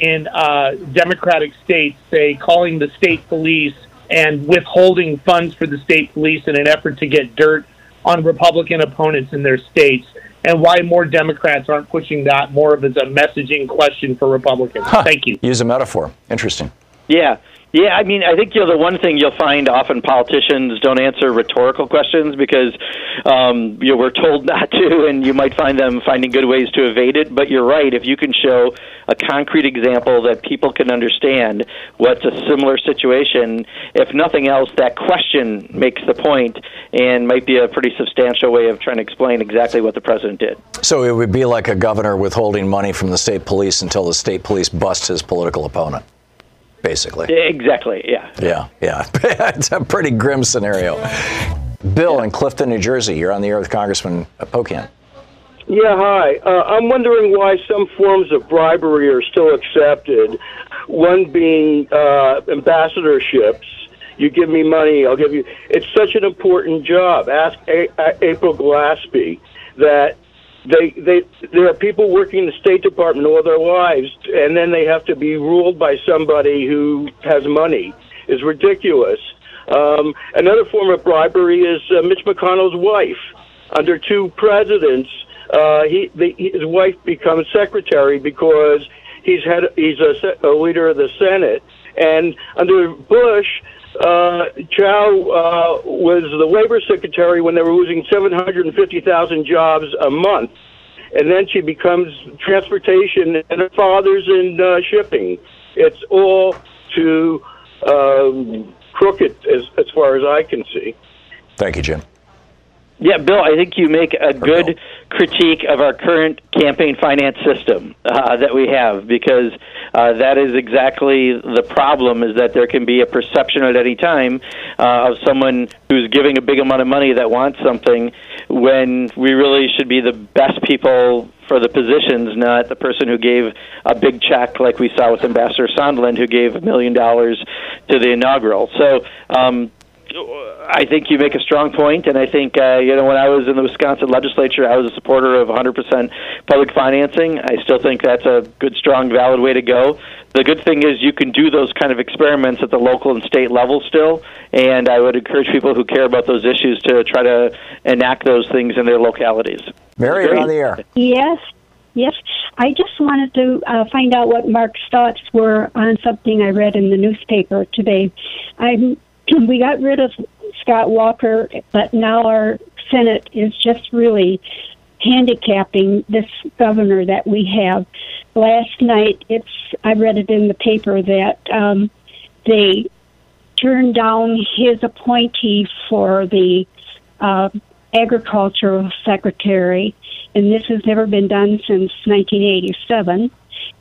in uh, Democratic states, say, calling the state police and withholding funds for the state police in an effort to get dirt on Republican opponents in their states, and why more Democrats aren't pushing that more of as a messaging question for Republicans. Huh. Thank you. Use a metaphor. Interesting. Yeah. Yeah, I mean, I think you know the one thing you'll find often politicians don't answer rhetorical questions because um, you know we're told [laughs] not to, and you might find them finding good ways to evade it. But you're right; if you can show a concrete example that people can understand what's a similar situation, if nothing else, that question makes the point and might be a pretty substantial way of trying to explain exactly what the president did. So it would be like a governor withholding money from the state police until the state police bust his political opponent basically. Exactly, yeah. Yeah, yeah. [laughs] it's a pretty grim scenario. Bill in Clifton, New Jersey, you're on the air with Congressman Pocan. Yeah, hi. Uh, I'm wondering why some forms of bribery are still accepted, one being uh, ambassadorships. You give me money, I'll give you. It's such an important job. Ask A- A- April Glaspie that they they there are people working in the State Department all their lives, and then they have to be ruled by somebody who has money. is ridiculous. Um, another form of bribery is uh, Mitch McConnell's wife. Under two presidents, uh, he the, his wife becomes secretary because he's had he's a, a leader of the Senate, and under Bush, uh, Chao uh, was the labor secretary when they were losing 750,000 jobs a month. And then she becomes transportation, and her father's in uh, shipping. It's all too um, crooked as, as far as I can see. Thank you, Jim. Yeah, Bill, I think you make a good critique of our current campaign finance system uh, that we have because uh, that is exactly the problem is that there can be a perception at any time uh, of someone who's giving a big amount of money that wants something when we really should be the best people for the positions, not the person who gave a big check like we saw with Ambassador Sondland, who gave a million dollars to the inaugural. So um, I think you make a strong point, and I think uh, you know when I was in the Wisconsin legislature, I was a supporter of 100% public financing. I still think that's a good, strong, valid way to go. The good thing is you can do those kind of experiments at the local and state level still, and I would encourage people who care about those issues to try to enact those things in their localities. Mary, you're on the air. Yes, yes. I just wanted to uh, find out what Mark's thoughts were on something I read in the newspaper today. I'm we got rid of Scott Walker, but now our Senate is just really handicapping this governor that we have. Last night, it's I read it in the paper that um, they turned down his appointee for the uh, agricultural secretary, and this has never been done since 1987.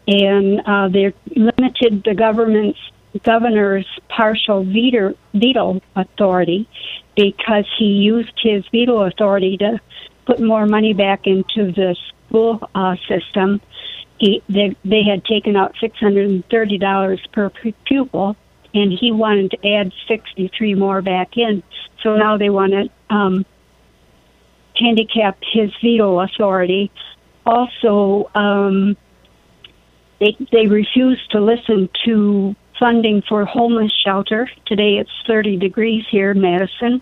And uh, they limited the government's governor's partial veto, veto authority because he used his veto authority to put more money back into the school uh, system. He, they, they had taken out $630 per pupil, and he wanted to add 63 more back in. So now they want to um, handicap his veto authority. Also, um, they they refuse to listen to funding for homeless shelter. Today it's 30 degrees here in Madison,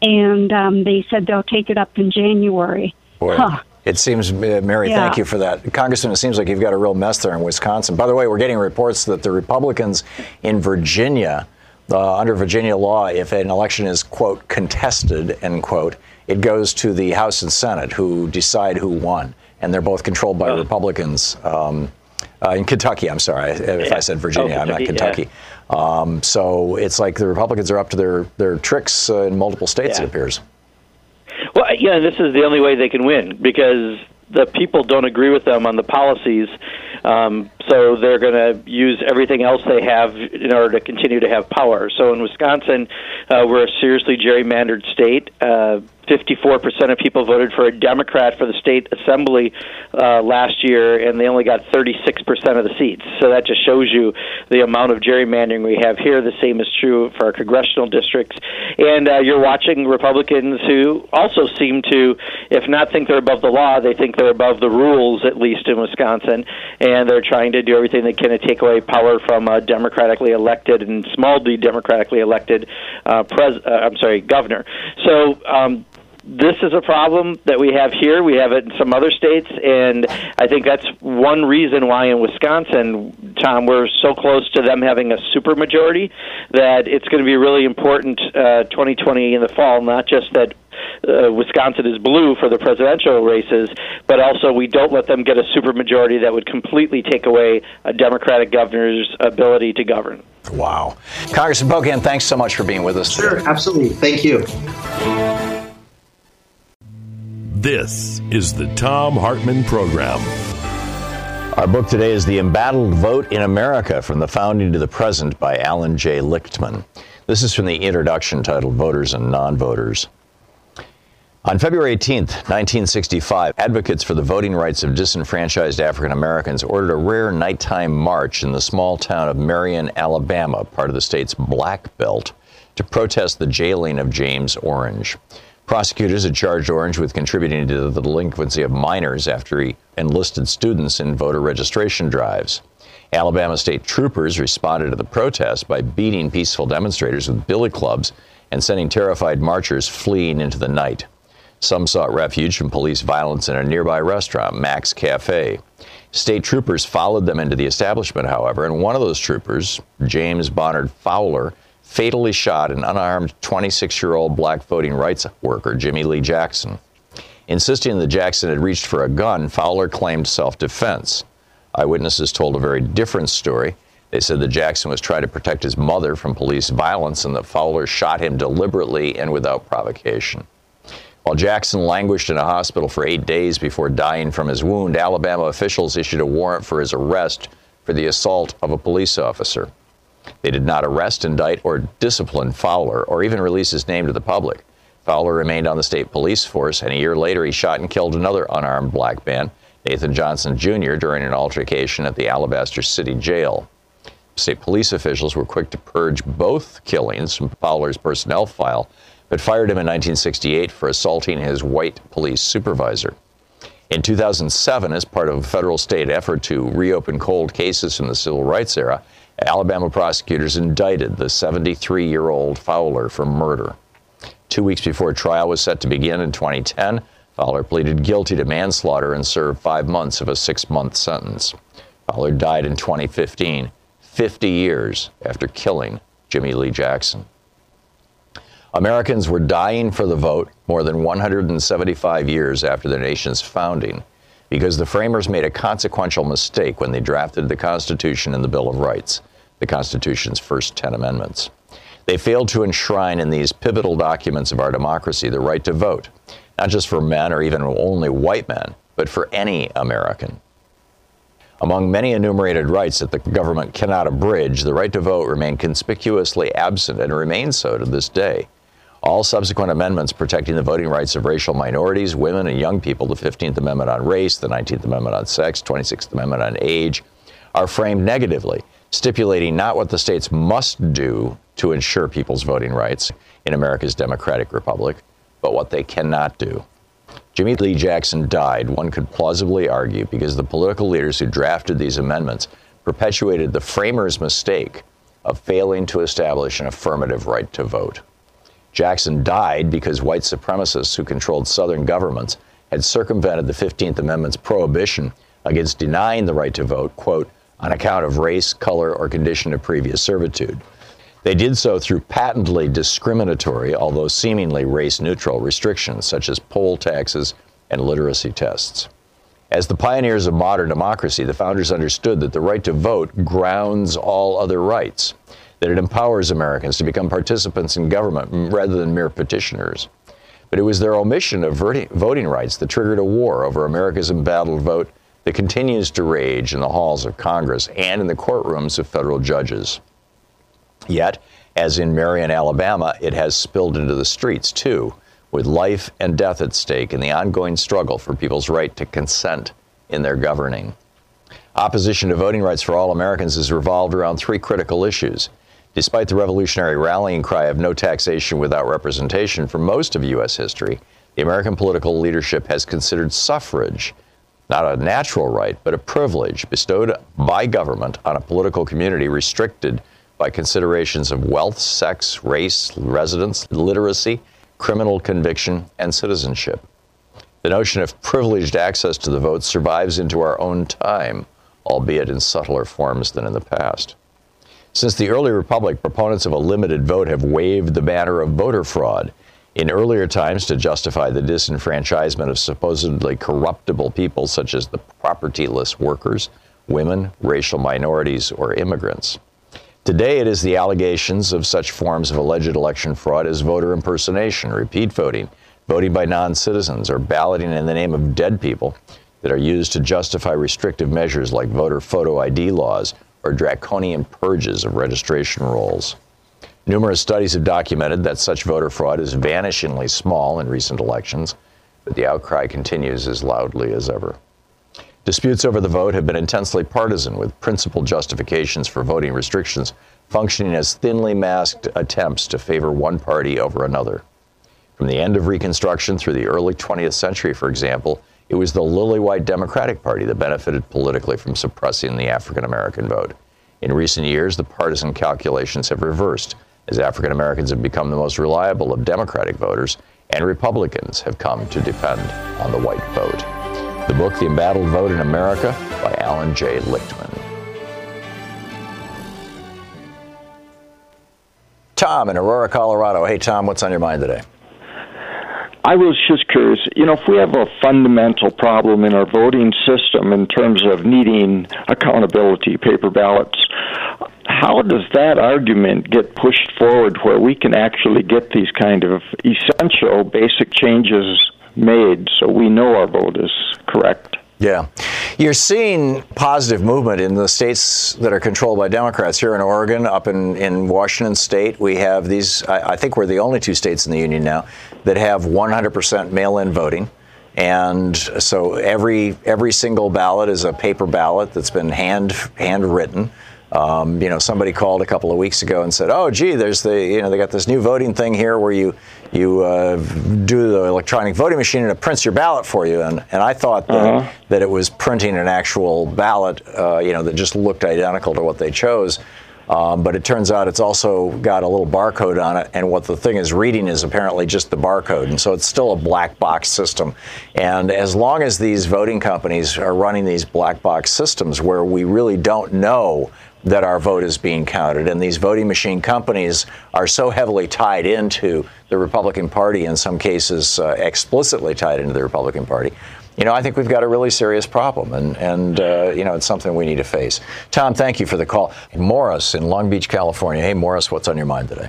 and um, they said they'll take it up in January. Boy. Huh. It seems, uh, Mary, Yeah. thank you for that. Congressman, it seems like you've got a real mess there in Wisconsin. By the way, we're getting reports that the Republicans in Virginia, uh, under Virginia law, if an election is, quote, contested, end quote, it goes to the House and Senate who decide who won. And they're both controlled by Republicans. Um, uh, in Kentucky, I'm sorry if I said Virginia, Oh, I'm not Kentucky, Kentucky. Um, so it's like the Republicans are up to their, their tricks uh, in multiple states, Yeah. it appears. Well, yeah, this is the only way they can win because the people don't agree with them on the policies. Um, so they're going to use everything else they have in order to continue to have power. So in Wisconsin, uh, we're a seriously gerrymandered state. Uh, 54% of people voted for a Democrat for the state assembly uh, last year, and they only got 36% of the seats. So that just shows you the amount of gerrymandering we have here. The same is true for our congressional districts. And uh, you're watching Republicans who also seem to, if not think they're above the law, they think they're above the rules, at least in Wisconsin. And they're trying to do everything they can to take away power from a democratically elected and small d democratically elected uh, pres- uh, I'm sorry, governor. So um, this is a problem that we have here. We have it in some other states, and I think that's one reason why in Wisconsin, Tom, we're so close to them having a supermajority that it's going to be really important uh, 2020 in the fall. Not just that uh, Wisconsin is blue for the presidential races, but also we don't let them get a supermajority that would completely take away a Democratic governor's ability to govern. Wow. Congressman Pocan, thanks so much for being with us. Sure, today. absolutely. Thank you. This is the Thom Hartmann Program. Our book today is The Embattled Vote in America From the Founding to the Present by Alan J. Lichtman. This is from the introduction titled Voters and Non Voters. On February 18, 1965, advocates for the voting rights of disenfranchised African Americans ordered a rare nighttime march in the small town of Marion, Alabama, part of the state's Black Belt, to protest the jailing of James Orange. Prosecutors had charged Orange with contributing to the delinquency of minors after he enlisted students in voter registration drives. Alabama state troopers responded to the protest by beating peaceful demonstrators with billy clubs and sending terrified marchers fleeing into the night. Some sought refuge from police violence in a nearby restaurant, Mack's Cafe. State troopers followed them into the establishment, however, and one of those troopers, James Bonard Fowler, fatally shot an unarmed 26 year old black voting rights worker, Jimmy Lee Jackson. Insisting that Jackson had reached for a gun, Fowler claimed self defense. Eyewitnesses told a very different story. They said that Jackson was trying to protect his mother from police violence and that Fowler shot him deliberately and without provocation. While Jackson languished in a hospital for eight days before dying from his wound, Alabama officials issued a warrant for his arrest for the assault of a police officer. They did not arrest, indict, or discipline Fowler, or even release his name to the public. Fowler remained on the state police force, and a year later he shot and killed another unarmed black man, Nathan Johnson Jr., during an altercation at the Alabaster City Jail. State police officials were quick to purge both killings from Fowler's personnel file, but fired him in 1968 for assaulting his white police supervisor. In 2007, as part of a federal state effort to reopen cold cases from the civil rights era, Alabama prosecutors indicted the 73 year old Fowler for murder. Two weeks before trial was set to begin in 2010, Fowler pleaded guilty to manslaughter and served five months of a six month sentence. Fowler died in 2015, 50 years after killing Jimmy Lee Jackson. Americans were dying for the vote more than 175 years after the nation's founding because the framers made a consequential mistake when they drafted the Constitution and the Bill of Rights, the Constitution's first 10 amendments. They failed to enshrine in these pivotal documents of our democracy the right to vote, not just for men or even only white men, but for any American. Among many enumerated rights that the government cannot abridge, the right to vote remained conspicuously absent and remains so to this day. All subsequent amendments protecting the voting rights of racial minorities, women, and young people, the 15th Amendment on race, the 19th Amendment on sex, 26th Amendment on age, are framed negatively, stipulating not what the states must do to ensure people's voting rights in America's democratic republic, but what they cannot do. Jimmy Lee Jackson died, one could plausibly argue, because the political leaders who drafted these amendments perpetuated the framers' mistake of failing to establish an affirmative right to vote. Jackson died because white supremacists who controlled Southern governments had circumvented the 15th Amendment's prohibition against denying the right to vote, quote, on account of race, color, or condition of previous servitude. They did so through patently discriminatory, although seemingly race neutral, restrictions such as poll taxes and literacy tests. As the pioneers of modern democracy, the founders understood that the right to vote grounds all other rights that it empowers Americans to become participants in government rather than mere petitioners. But it was their omission of voting rights that triggered a war over America's embattled vote that continues to rage in the halls of Congress and in the courtrooms of federal judges. Yet, as in Marion, Alabama, it has spilled into the streets too, with life and death at stake in the ongoing struggle for people's right to consent in their governing. Opposition to voting rights for all Americans has revolved around three critical issues Despite the revolutionary rallying cry of no taxation without representation for most of U.S. history, the American political leadership has considered suffrage not a natural right, but a privilege bestowed by government on a political community restricted by considerations of wealth, sex, race, residence, literacy, criminal conviction, and citizenship. The notion of privileged access to the vote survives into our own time, albeit in subtler forms than in the past. Since the early republic, proponents of a limited vote have waved the banner of voter fraud. In earlier times, to justify the disenfranchisement of supposedly corruptible people such as the propertyless workers, women, racial minorities, or immigrants. Today, it is the allegations of such forms of alleged election fraud as voter impersonation, repeat voting, voting by non citizens, or balloting in the name of dead people that are used to justify restrictive measures like voter photo ID laws or draconian purges of registration rolls. Numerous studies have documented that such voter fraud is vanishingly small in recent elections, but the outcry continues as loudly as ever. Disputes over the vote have been intensely partisan, with principal justifications for voting restrictions functioning as thinly masked attempts to favor one party over another. From the end of Reconstruction through the early 20th century, for example, it was the lily white Democratic Party that benefited politically from suppressing the African American vote. In recent years, the partisan calculations have reversed as African Americans have become the most reliable of Democratic voters and Republicans have come to depend on the white vote. The book, The Embattled Vote in America, by Alan J. Lichtman. Tom in Aurora, Colorado. Hey, Tom, what's on your mind today? I was just curious, you know, if we have a fundamental problem in our voting system in terms of needing accountability, paper ballots, how does that argument get pushed forward where we can actually get these kind of essential basic changes made so we know our vote is correct. Yeah. You're seeing positive movement in the states that are controlled by Democrats. Here in Oregon, up in, in Washington state, we have these, I, I think we're the only two states in the union now that have 100% mail in voting. And so every every single ballot is a paper ballot that's been hand handwritten. Um, you know, somebody called a couple of weeks ago and said, "Oh, gee, there's the you know they got this new voting thing here where you you uh, do the electronic voting machine and it prints your ballot for you." And and I thought that, uh-huh. that it was printing an actual ballot, uh, you know, that just looked identical to what they chose. Um, but it turns out it's also got a little barcode on it, and what the thing is reading is apparently just the barcode, and so it's still a black box system. And as long as these voting companies are running these black box systems where we really don't know that our vote is being counted. And these voting machine companies are so heavily tied into the Republican Party, in some cases uh, explicitly tied into the Republican Party. You know, I think we've got a really serious problem, and, and uh, you know, it's something we need to face. Tom, thank you for the call. Morris in Long Beach, California. Hey, Morris, what's on your mind today?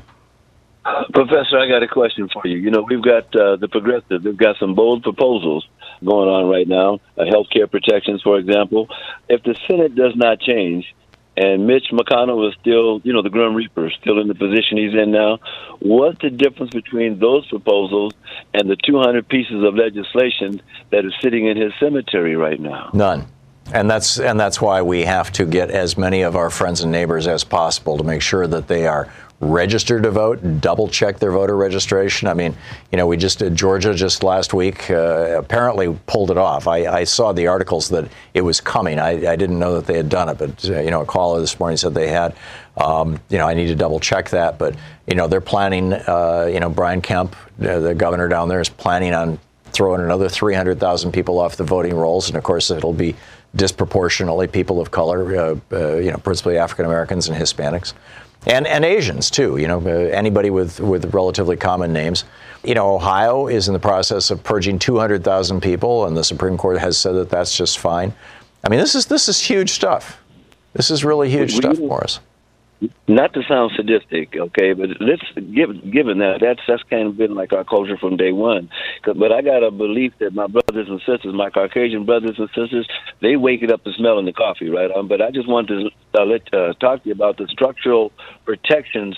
Professor, I got a question for you. You know, we've got uh, the progressive. They've got some bold proposals going on right now, uh, health care protections, for example. If the Senate does not change, and Mitch McConnell is still, you know, the Grim Reaper, still in the position he's in now. What's the difference between those proposals and the 200 pieces of legislation that is sitting in his cemetery right now? None. And that's and that's why we have to get as many of our friends and neighbors as possible to make sure that they are register to vote, double check their voter registration. I mean, you know, we just did Georgia just last week, uh, apparently pulled it off. I, I, saw the articles that it was coming. I, I, didn't know that they had done it, but, uh, you know, a caller this morning said they had. Um, you know, I need to double check that, but, you know, they're planning, uh, you know, Brian Kemp, uh, the governor down there, is planning on throwing another 300,000 people off the voting rolls. And of course, it'll be disproportionately people of color, uh, uh, you know, principally African Americans and Hispanics and and Asians too. You know, uh, anybody with with relatively common names. You know, Ohio is in the process of purging 200,000 people, and the Supreme Court has said that that's just fine. I mean, this is this is huge stuff. This is really huge stuff, Morris not to sound sadistic, okay, but let's give, given that that's that's kind of been like our culture from day one. But I got a belief that my brothers and sisters, my Caucasian brothers and sisters, they wake it up to smelling the coffee, right? Um, but I just wanted to uh, let uh, talk to you about the structural protections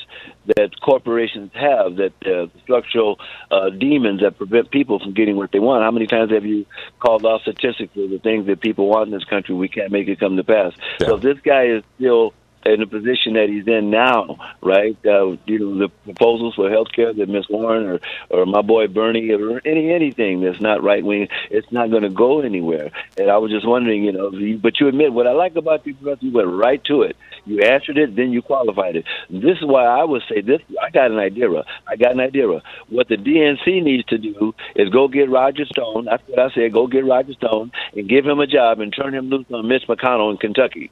that corporations have, that uh, structural uh, demons that prevent people from getting what they want. How many times have you called out statistically the things that people want in this country? We can't make it come to pass. Yeah. So if this guy is still in the position that he's in now, right? Uh, you know, the proposals for health care that Miss Warren or, or my boy Bernie or any anything that's not right wing, it's not going to go anywhere. And I was just wondering, you know, but you admit what I like about you, brother, you went right to it. You answered it, then you qualified it. This is why I would say this. I got an idea. I got an idea. What the DNC needs to do is go get Roger Stone. That's what I said. Go get Roger Stone and give him a job and turn him loose on Mitch McConnell in Kentucky.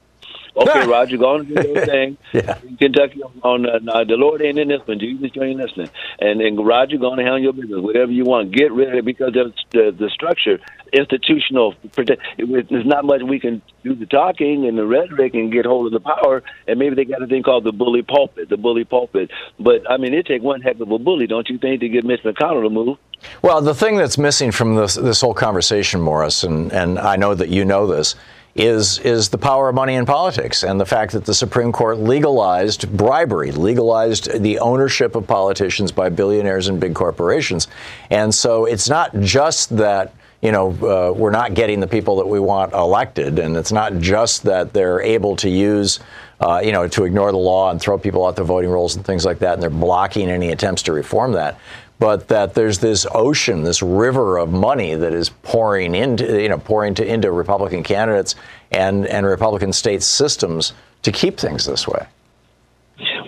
Okay, Roger, go on and do your [laughs] thing. yeah. In Kentucky on uh, no, the Lord ain't in this one. Jesus ain't listening. And and Roger, go on and handle your business, whatever you want. Get rid of it because the the, the structure, institutional. There's not much we can do the talking and the rhetoric and get hold of the power. And maybe they got a thing called the bully pulpit, the bully pulpit. But I mean, it take one heck of a bully, don't you think, to get Mitch McConnell to move? Well, the thing that's missing from this this whole conversation, Morris, and and I know that you know this is is the power of money in politics and the fact that the Supreme Court legalized bribery, legalized the ownership of politicians by billionaires and big corporations. And so it's not just that you know uh, we're not getting the people that we want elected, and it's not just that they're able to use. Uh, you know, to ignore the law and throw people out the voting rolls and things like that, and they're blocking any attempts to reform that but that there's this ocean, this river of money that is pouring into, you know, pouring to, into Republican candidates and, and Republican state systems to keep things this way.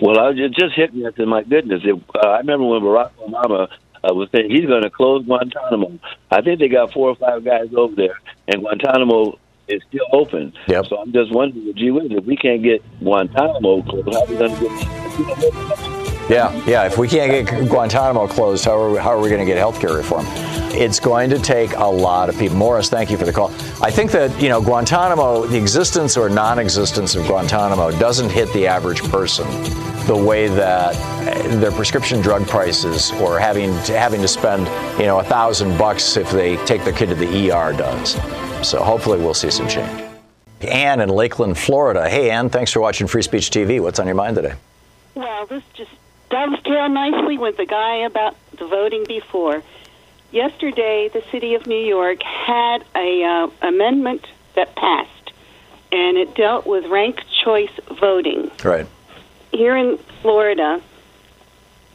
Well, I just, just hit me. I said, my goodness. It, uh, I remember when Barack Obama uh, was saying he's going to close Guantanamo. I think they got four or five guys over there, and Guantanamo is still open. Yep. So I'm just wondering, gee whiz, if we can't get Guantanamo closed, how are we going to get yeah, yeah. If we can't get Guantanamo closed, how are we, how are we going to get health care reform? It's going to take a lot of people. Morris, thank you for the call. I think that, you know, Guantanamo, the existence or non existence of Guantanamo doesn't hit the average person the way that their prescription drug prices or having to, having to spend, you know, a thousand bucks if they take their kid to the ER does. So hopefully we'll see some change. Ann in Lakeland, Florida. Hey, Ann, thanks for watching Free Speech TV. What's on your mind today? Well, this just dovetail nicely with the guy about the voting before. Yesterday, the city of New York had a uh, amendment that passed, and it dealt with ranked choice voting. Right. Here in Florida,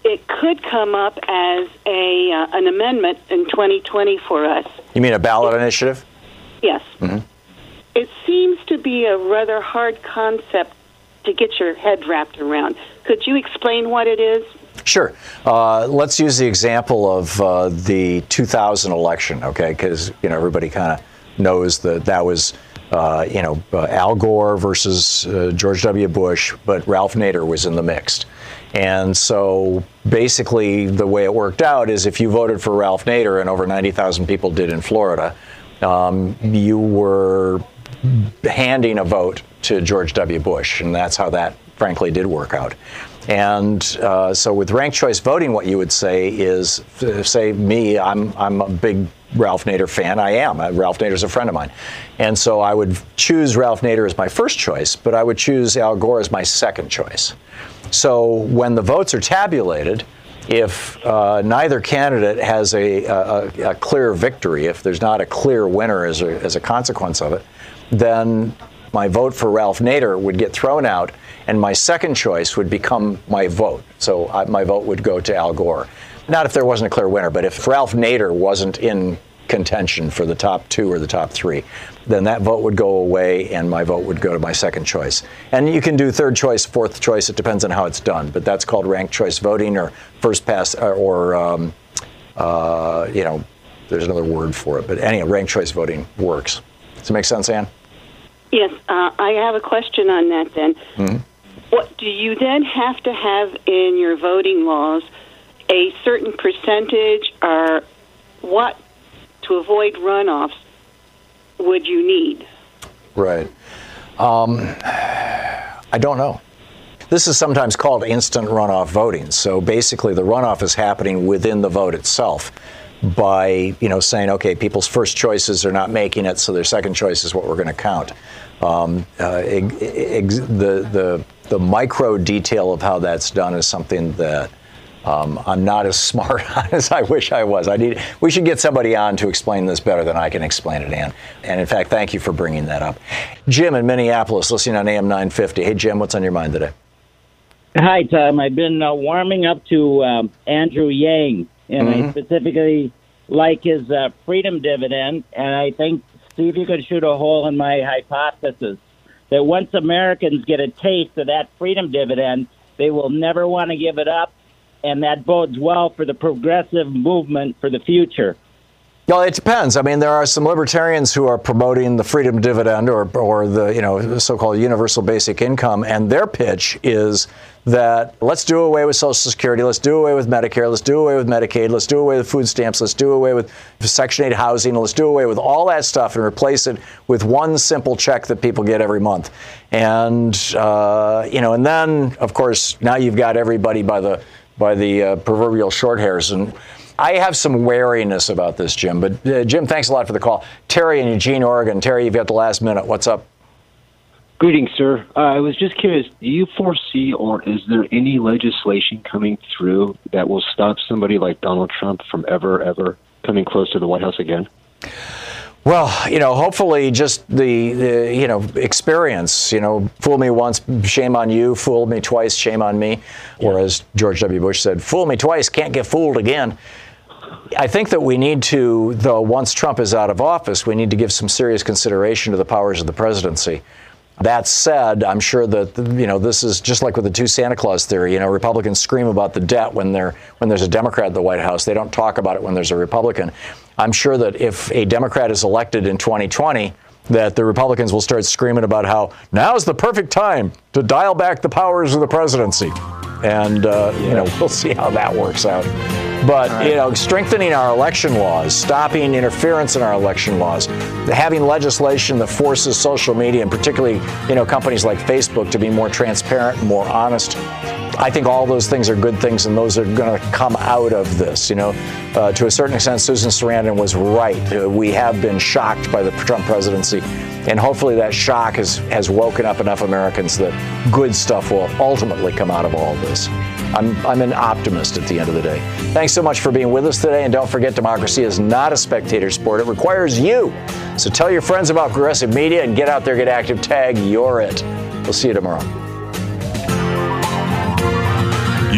it could come up as a uh, an amendment in 2020 for us. You mean a ballot initiative? Yes. Mm-hmm. It seems to be a rather hard concept to get your head wrapped around. Could you explain what it is? Sure. Uh, let's use the example of uh, the 2000 election, okay? Because you know everybody kind of knows that that was. Uh, you know, uh, Al Gore versus uh, George W. Bush, but Ralph Nader was in the mix. And so basically, the way it worked out is if you voted for Ralph Nader, and over 90,000 people did in Florida, um, you were handing a vote to George W. Bush, and that's how that frankly did work out. And uh, so with ranked choice voting, what you would say is, uh, say me, I'm, I'm a big Ralph Nader fan. I am. Uh, Ralph Nader's a friend of mine. And so I would choose Ralph Nader as my first choice, but I would choose Al Gore as my second choice. So when the votes are tabulated, if uh, neither candidate has a, a, a, clear victory, if there's not a clear winner as a, as a consequence of it, then my vote for Ralph Nader would get thrown out, and my second choice would become my vote. So I, my vote would go to Al Gore. Not if there wasn't a clear winner, but if Ralph Nader wasn't in contention for the top two or the top three, then that vote would go away and my vote would go to my second choice. And you can do third choice, fourth choice, it depends on how it's done, but that's called ranked choice voting or first pass or, or um, uh, you know, there's another word for it, but anyway, ranked choice voting works. Does it make sense, Ann? Yes, uh, I have a question on that then. Mm-hmm. What do you then have to have in your voting laws a certain percentage or what to avoid runoffs would you need? Right. Um, I don't know. This is sometimes called instant runoff voting. So basically, the runoff is happening within the vote itself by you know saying, okay, people's first choices are not making it, so their second choice is what we're going to count. Um, uh, the the the micro detail of how that's done is something that Um, I'm not as [laughs] smart on as I wish I was. I need. We should get somebody on to explain this better than I can explain it, Ann. And in fact, thank you for bringing that up. Jim in Minneapolis, listening on AM 950. Hey, Jim, what's on your mind today? Hi, Tom. I've been uh, warming up to um, Andrew Yang, and Mhm. I specifically like his uh, freedom dividend. And I think, see if you could shoot a hole in my hypothesis that once Americans get a taste of that freedom dividend, they will never want to give it up. And that bodes well for the progressive movement for the future. Well, it depends. I mean, there are some libertarians who are promoting the freedom dividend or, or the you know so-called universal basic income, and their pitch is that let's do away with Social Security, let's do away with Medicare, let's do away with Medicaid, let's do away with food stamps, let's do away with Section 8 housing, let's do away with all that stuff and replace it with one simple check that people get every month. And uh, you know, and then of course now you've got everybody by the by the uh, proverbial short hairs and. I have some wariness about this, Jim. But uh, Jim, thanks a lot for the call. Terry in Eugene, Oregon. Terry, you've got the last minute. What's up? Greetings, sir. Uh, I was just curious. Do you foresee, or is there any legislation coming through that will stop somebody like Donald Trump from ever, ever coming close to the White House again? Well, you know, hopefully just the, the you know experience. You know, fool me once, shame on you. Fool me twice, shame on me. Or as George W. Bush said, "Fool me twice, can't get fooled again." I think that we need to, though, once Trump is out of office, we need to give some serious consideration to the powers of the presidency. That said, I'm sure that you know this is just like with the two Santa Claus theory. You know, Republicans scream about the debt when they're when there's a Democrat at the White House. They don't talk about it when there's a Republican. I'm sure that if a Democrat is elected in 2020, that the Republicans will start screaming about how now's the perfect time to dial back the powers of the presidency. And uh, you know, we'll see how that works out. But you know, strengthening our election laws, stopping interference in our election laws, having legislation that forces social media, and particularly you know companies like Facebook, to be more transparent and more honest. I think all those things are good things, and those are going to come out of this. You know, uh, to a certain extent, Susan Sarandon was right. Uh, we have been shocked by the Trump presidency, and hopefully that shock has has woken up enough Americans that good stuff will ultimately come out of all this. I'm, I'm an optimist at the end of the day. Thanks so much for being with us today. And don't forget, democracy is not a spectator sport, it requires you. So tell your friends about progressive media and get out there, get active, tag, you're it. We'll see you tomorrow.